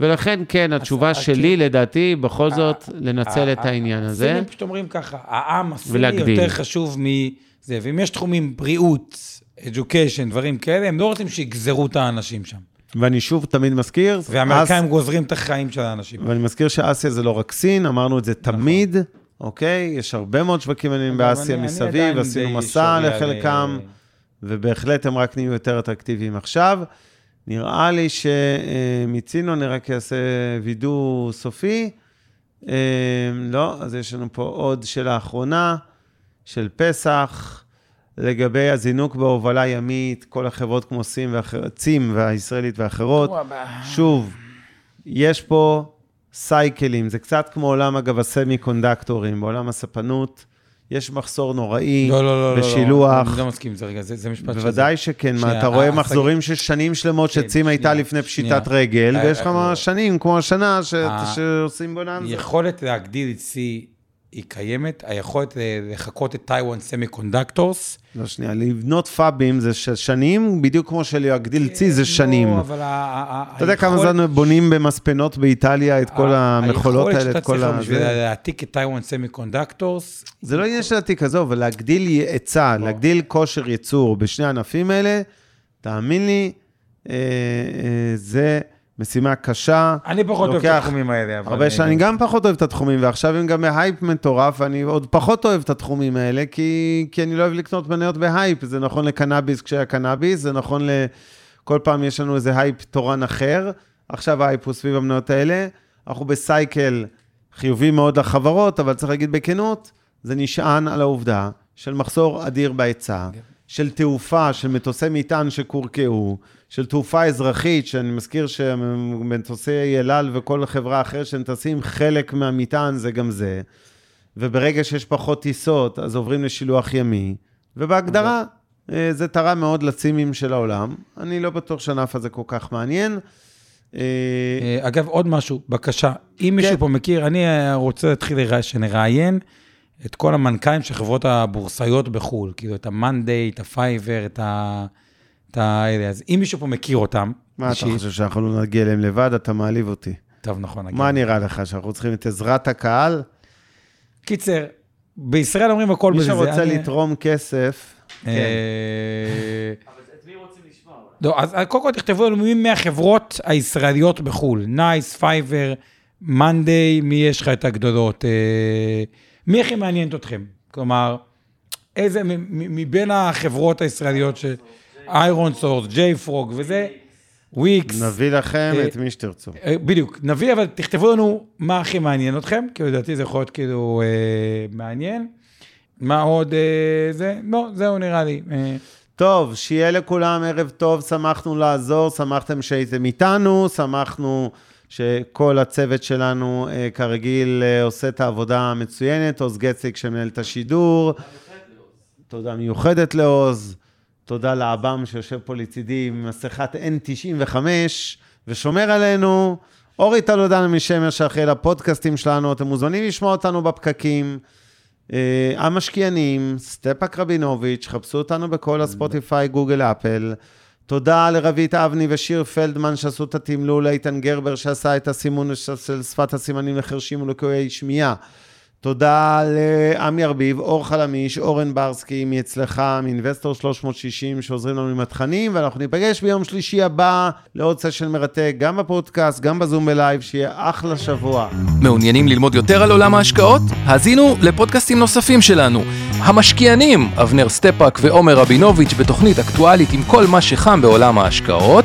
ולכן, כן, התשובה ה- שלי, לדעתי, בכל זאת, ה- לנצל ה- את העניין הזה. הסינים פשוט אומרים ככה, העם הסיני ולהגדיל. יותר חשוב מזה, ואם יש תחומים בריאות, education, דברים כאלה, הם לא רוצים שיגזרו את האנשים שם. ואני שוב תמיד מזכיר, והאמריקאים אס- גוזרים את החיים של האנשים. ואני מזכיר שאסיה זה לא רק סין, אמרנו את זה תמיד, אוקיי? יש הרבה מאוד שווקים עניינים באסיה אני- אני מסביב, עדיין עשינו מסע לחלקם, אה, ובהחלט הם רק נהיו יותר אטרקטיביים עכשיו. נראה לי שמיצינו, אני רק אעשה וידוא סופי. אה, לא, אז יש לנו פה עוד שאלה אחרונה, של פסח, לגבי הזינוק בהובלה ימית, כל החברות כמו סים ואחר, צים והישראלית ואחרות. שוב, יש פה סייקלים, זה קצת כמו עולם, אגב, הסמי קונדקטורים, בעולם הספנות, יש מחסור נוראי לא, לא, לא, לא, בשילוח. אני לא מסכים עם זה רגע, זה זה משפט שזה. בוודאי שכן, שנייה, אתה רואה השג- מחזורים של שנים שלמות כן, שצים הייתה שנייה, לפני שנייה. פשיטת רגל, אה, ויש לך אה, שנים, כמו השנה, ש- אה, שעושים בוננזה. יכולת להגדיל את C היא קיימת, היכולת אה, לחקות את Taiwan Semiconductors. לא, שנייה, לבנות פאבים זה שנים, בדיוק כמו שלהגדיל צי זה שנים. לא, אבל אתה יודע כמה היכולת- זמן בונים במספנות באיטליה את כל המכולות האלה, היכולת את כל שאתה ה... צריך בשביל? להעתיק את Taiwan Semiconductors, זה לא עניין של עתיק, עזוב, אבל להגדיל היצע, להגדיל כושר ייצור בשני הענפים האלה, תאמין לי, אה, אה, זה משימה קשה. אני פחות אוהב את התחומים האלה. הרבה שנים, אני גם פחות אוהב את התחומים, ועכשיו הם גם בהייפ מטורף, ואני עוד פחות אוהב את התחומים האלה, כי, כי אני לא אוהב לקנות מניות בהייפ. זה נכון לקנאביס כשהיה קנאביס, זה נכון ל... כל פעם יש לנו איזה הייפ תורן אחר, עכשיו ההייפ הוא סביב המניות האלה. אנחנו ב cycle חיובי מאוד לחברות, אבל צריך להגיד בכנות, זה נשען על העובדה של מחסור אדיר בהיצע, של תעופה, של מטוסי מטען שקורקעו, של תעופה אזרחית, שאני מזכיר שמטוסי אל על וכל חברה אחרת שנטסים, חלק מהמטען זה גם זה. וברגע שיש פחות טיסות, אז עוברים לשילוח ימי, ובהגדרה, אה, זה תרם מאוד לצימים של העולם. אני לא בטוח שהענף הזה כל כך מעניין. אה, אה, אגב, עוד משהו, בבקשה, אם מישהו כן. פה מכיר, אני רוצה להתחיל שנראיין את כל המנכ"לים של חברות הבורסאיות בחו"ל, כאילו את ה-Monday, את ה-Fiverr, את ה... את האלה. אז אם מישהו פה מכיר אותם, מה אתה אישית- חושב, שאנחנו לא נגיע אליהם לבד? אתה מעליב אותי. טוב, נכון. נגיד. מה נראה לך, שאנחנו צריכים את עזרת הקהל? קיצר, בישראל אומרים הכל מי בזה. שרוצה אני- לתרום כסף, אה, כן. לא, אז קודם כל תכתבו לנו מי מהחברות הישראליות בחו"ל, NICE, Fiverr, monday, מי יש לך את הגדולות? אה, מי הכי מעניינת אתכם? כלומר, איזה, מ- מ- מבין החברות הישראליות ש... ironSource, JFrog וזה, וויקס. נביא לכם אה, את מי שתרצו. אה, בדיוק, נביא, אבל תכתבו לנו מה הכי מעניין אתכם, כי לדעתי זה יכול להיות כאילו אה, מעניין. מה עוד זה? לא, זהו נראה לי. טוב, שיהיה לכולם ערב טוב, שמחנו לעזור, שמחתם שהייתם איתנו, שמחנו שכל הצוות שלנו, כרגיל, עושה את העבודה המצוינת, עוז גציק שמנהל את השידור. תודה מיוחדת לעוז, תודה לעב"ם שיושב פה לצידי עם מסכת N95 ושומר עלינו. אורי טלודן משמר שאחראי לפודקאסטים שלנו, אתם מוזמנים לשמוע אותנו בפקקים. אה, המשקיענים, סטפק רבינוביץ', חפשו אותנו בכל ה Spotify, Google, Apple. תודה לרבית אבני ושיר פלדמן שעשו את התמלול, איתן גרבר שעשה את הסימון של שפת הסימנים לחרשים ולקויי שמיעה. תודה לעמי ארביב, אור חלמיש, אורן ברסקי מאצלך, מ Investor 360, שעוזרים לנו עם התכנים, ואנחנו ניפגש ביום שלישי הבא לעוד סשן מרתק, גם בפודקאסט, גם ב Zoom ב live, שיהיה אחלה שבוע. מעוניינים ללמוד יותר על עולם ההשקעות? האזינו לפודקאסטים נוספים שלנו. המשקיענים, אבנר סטפאק ועומר רבינוביץ' בתוכנית אקטואלית עם כל מה שחם בעולם ההשקעות.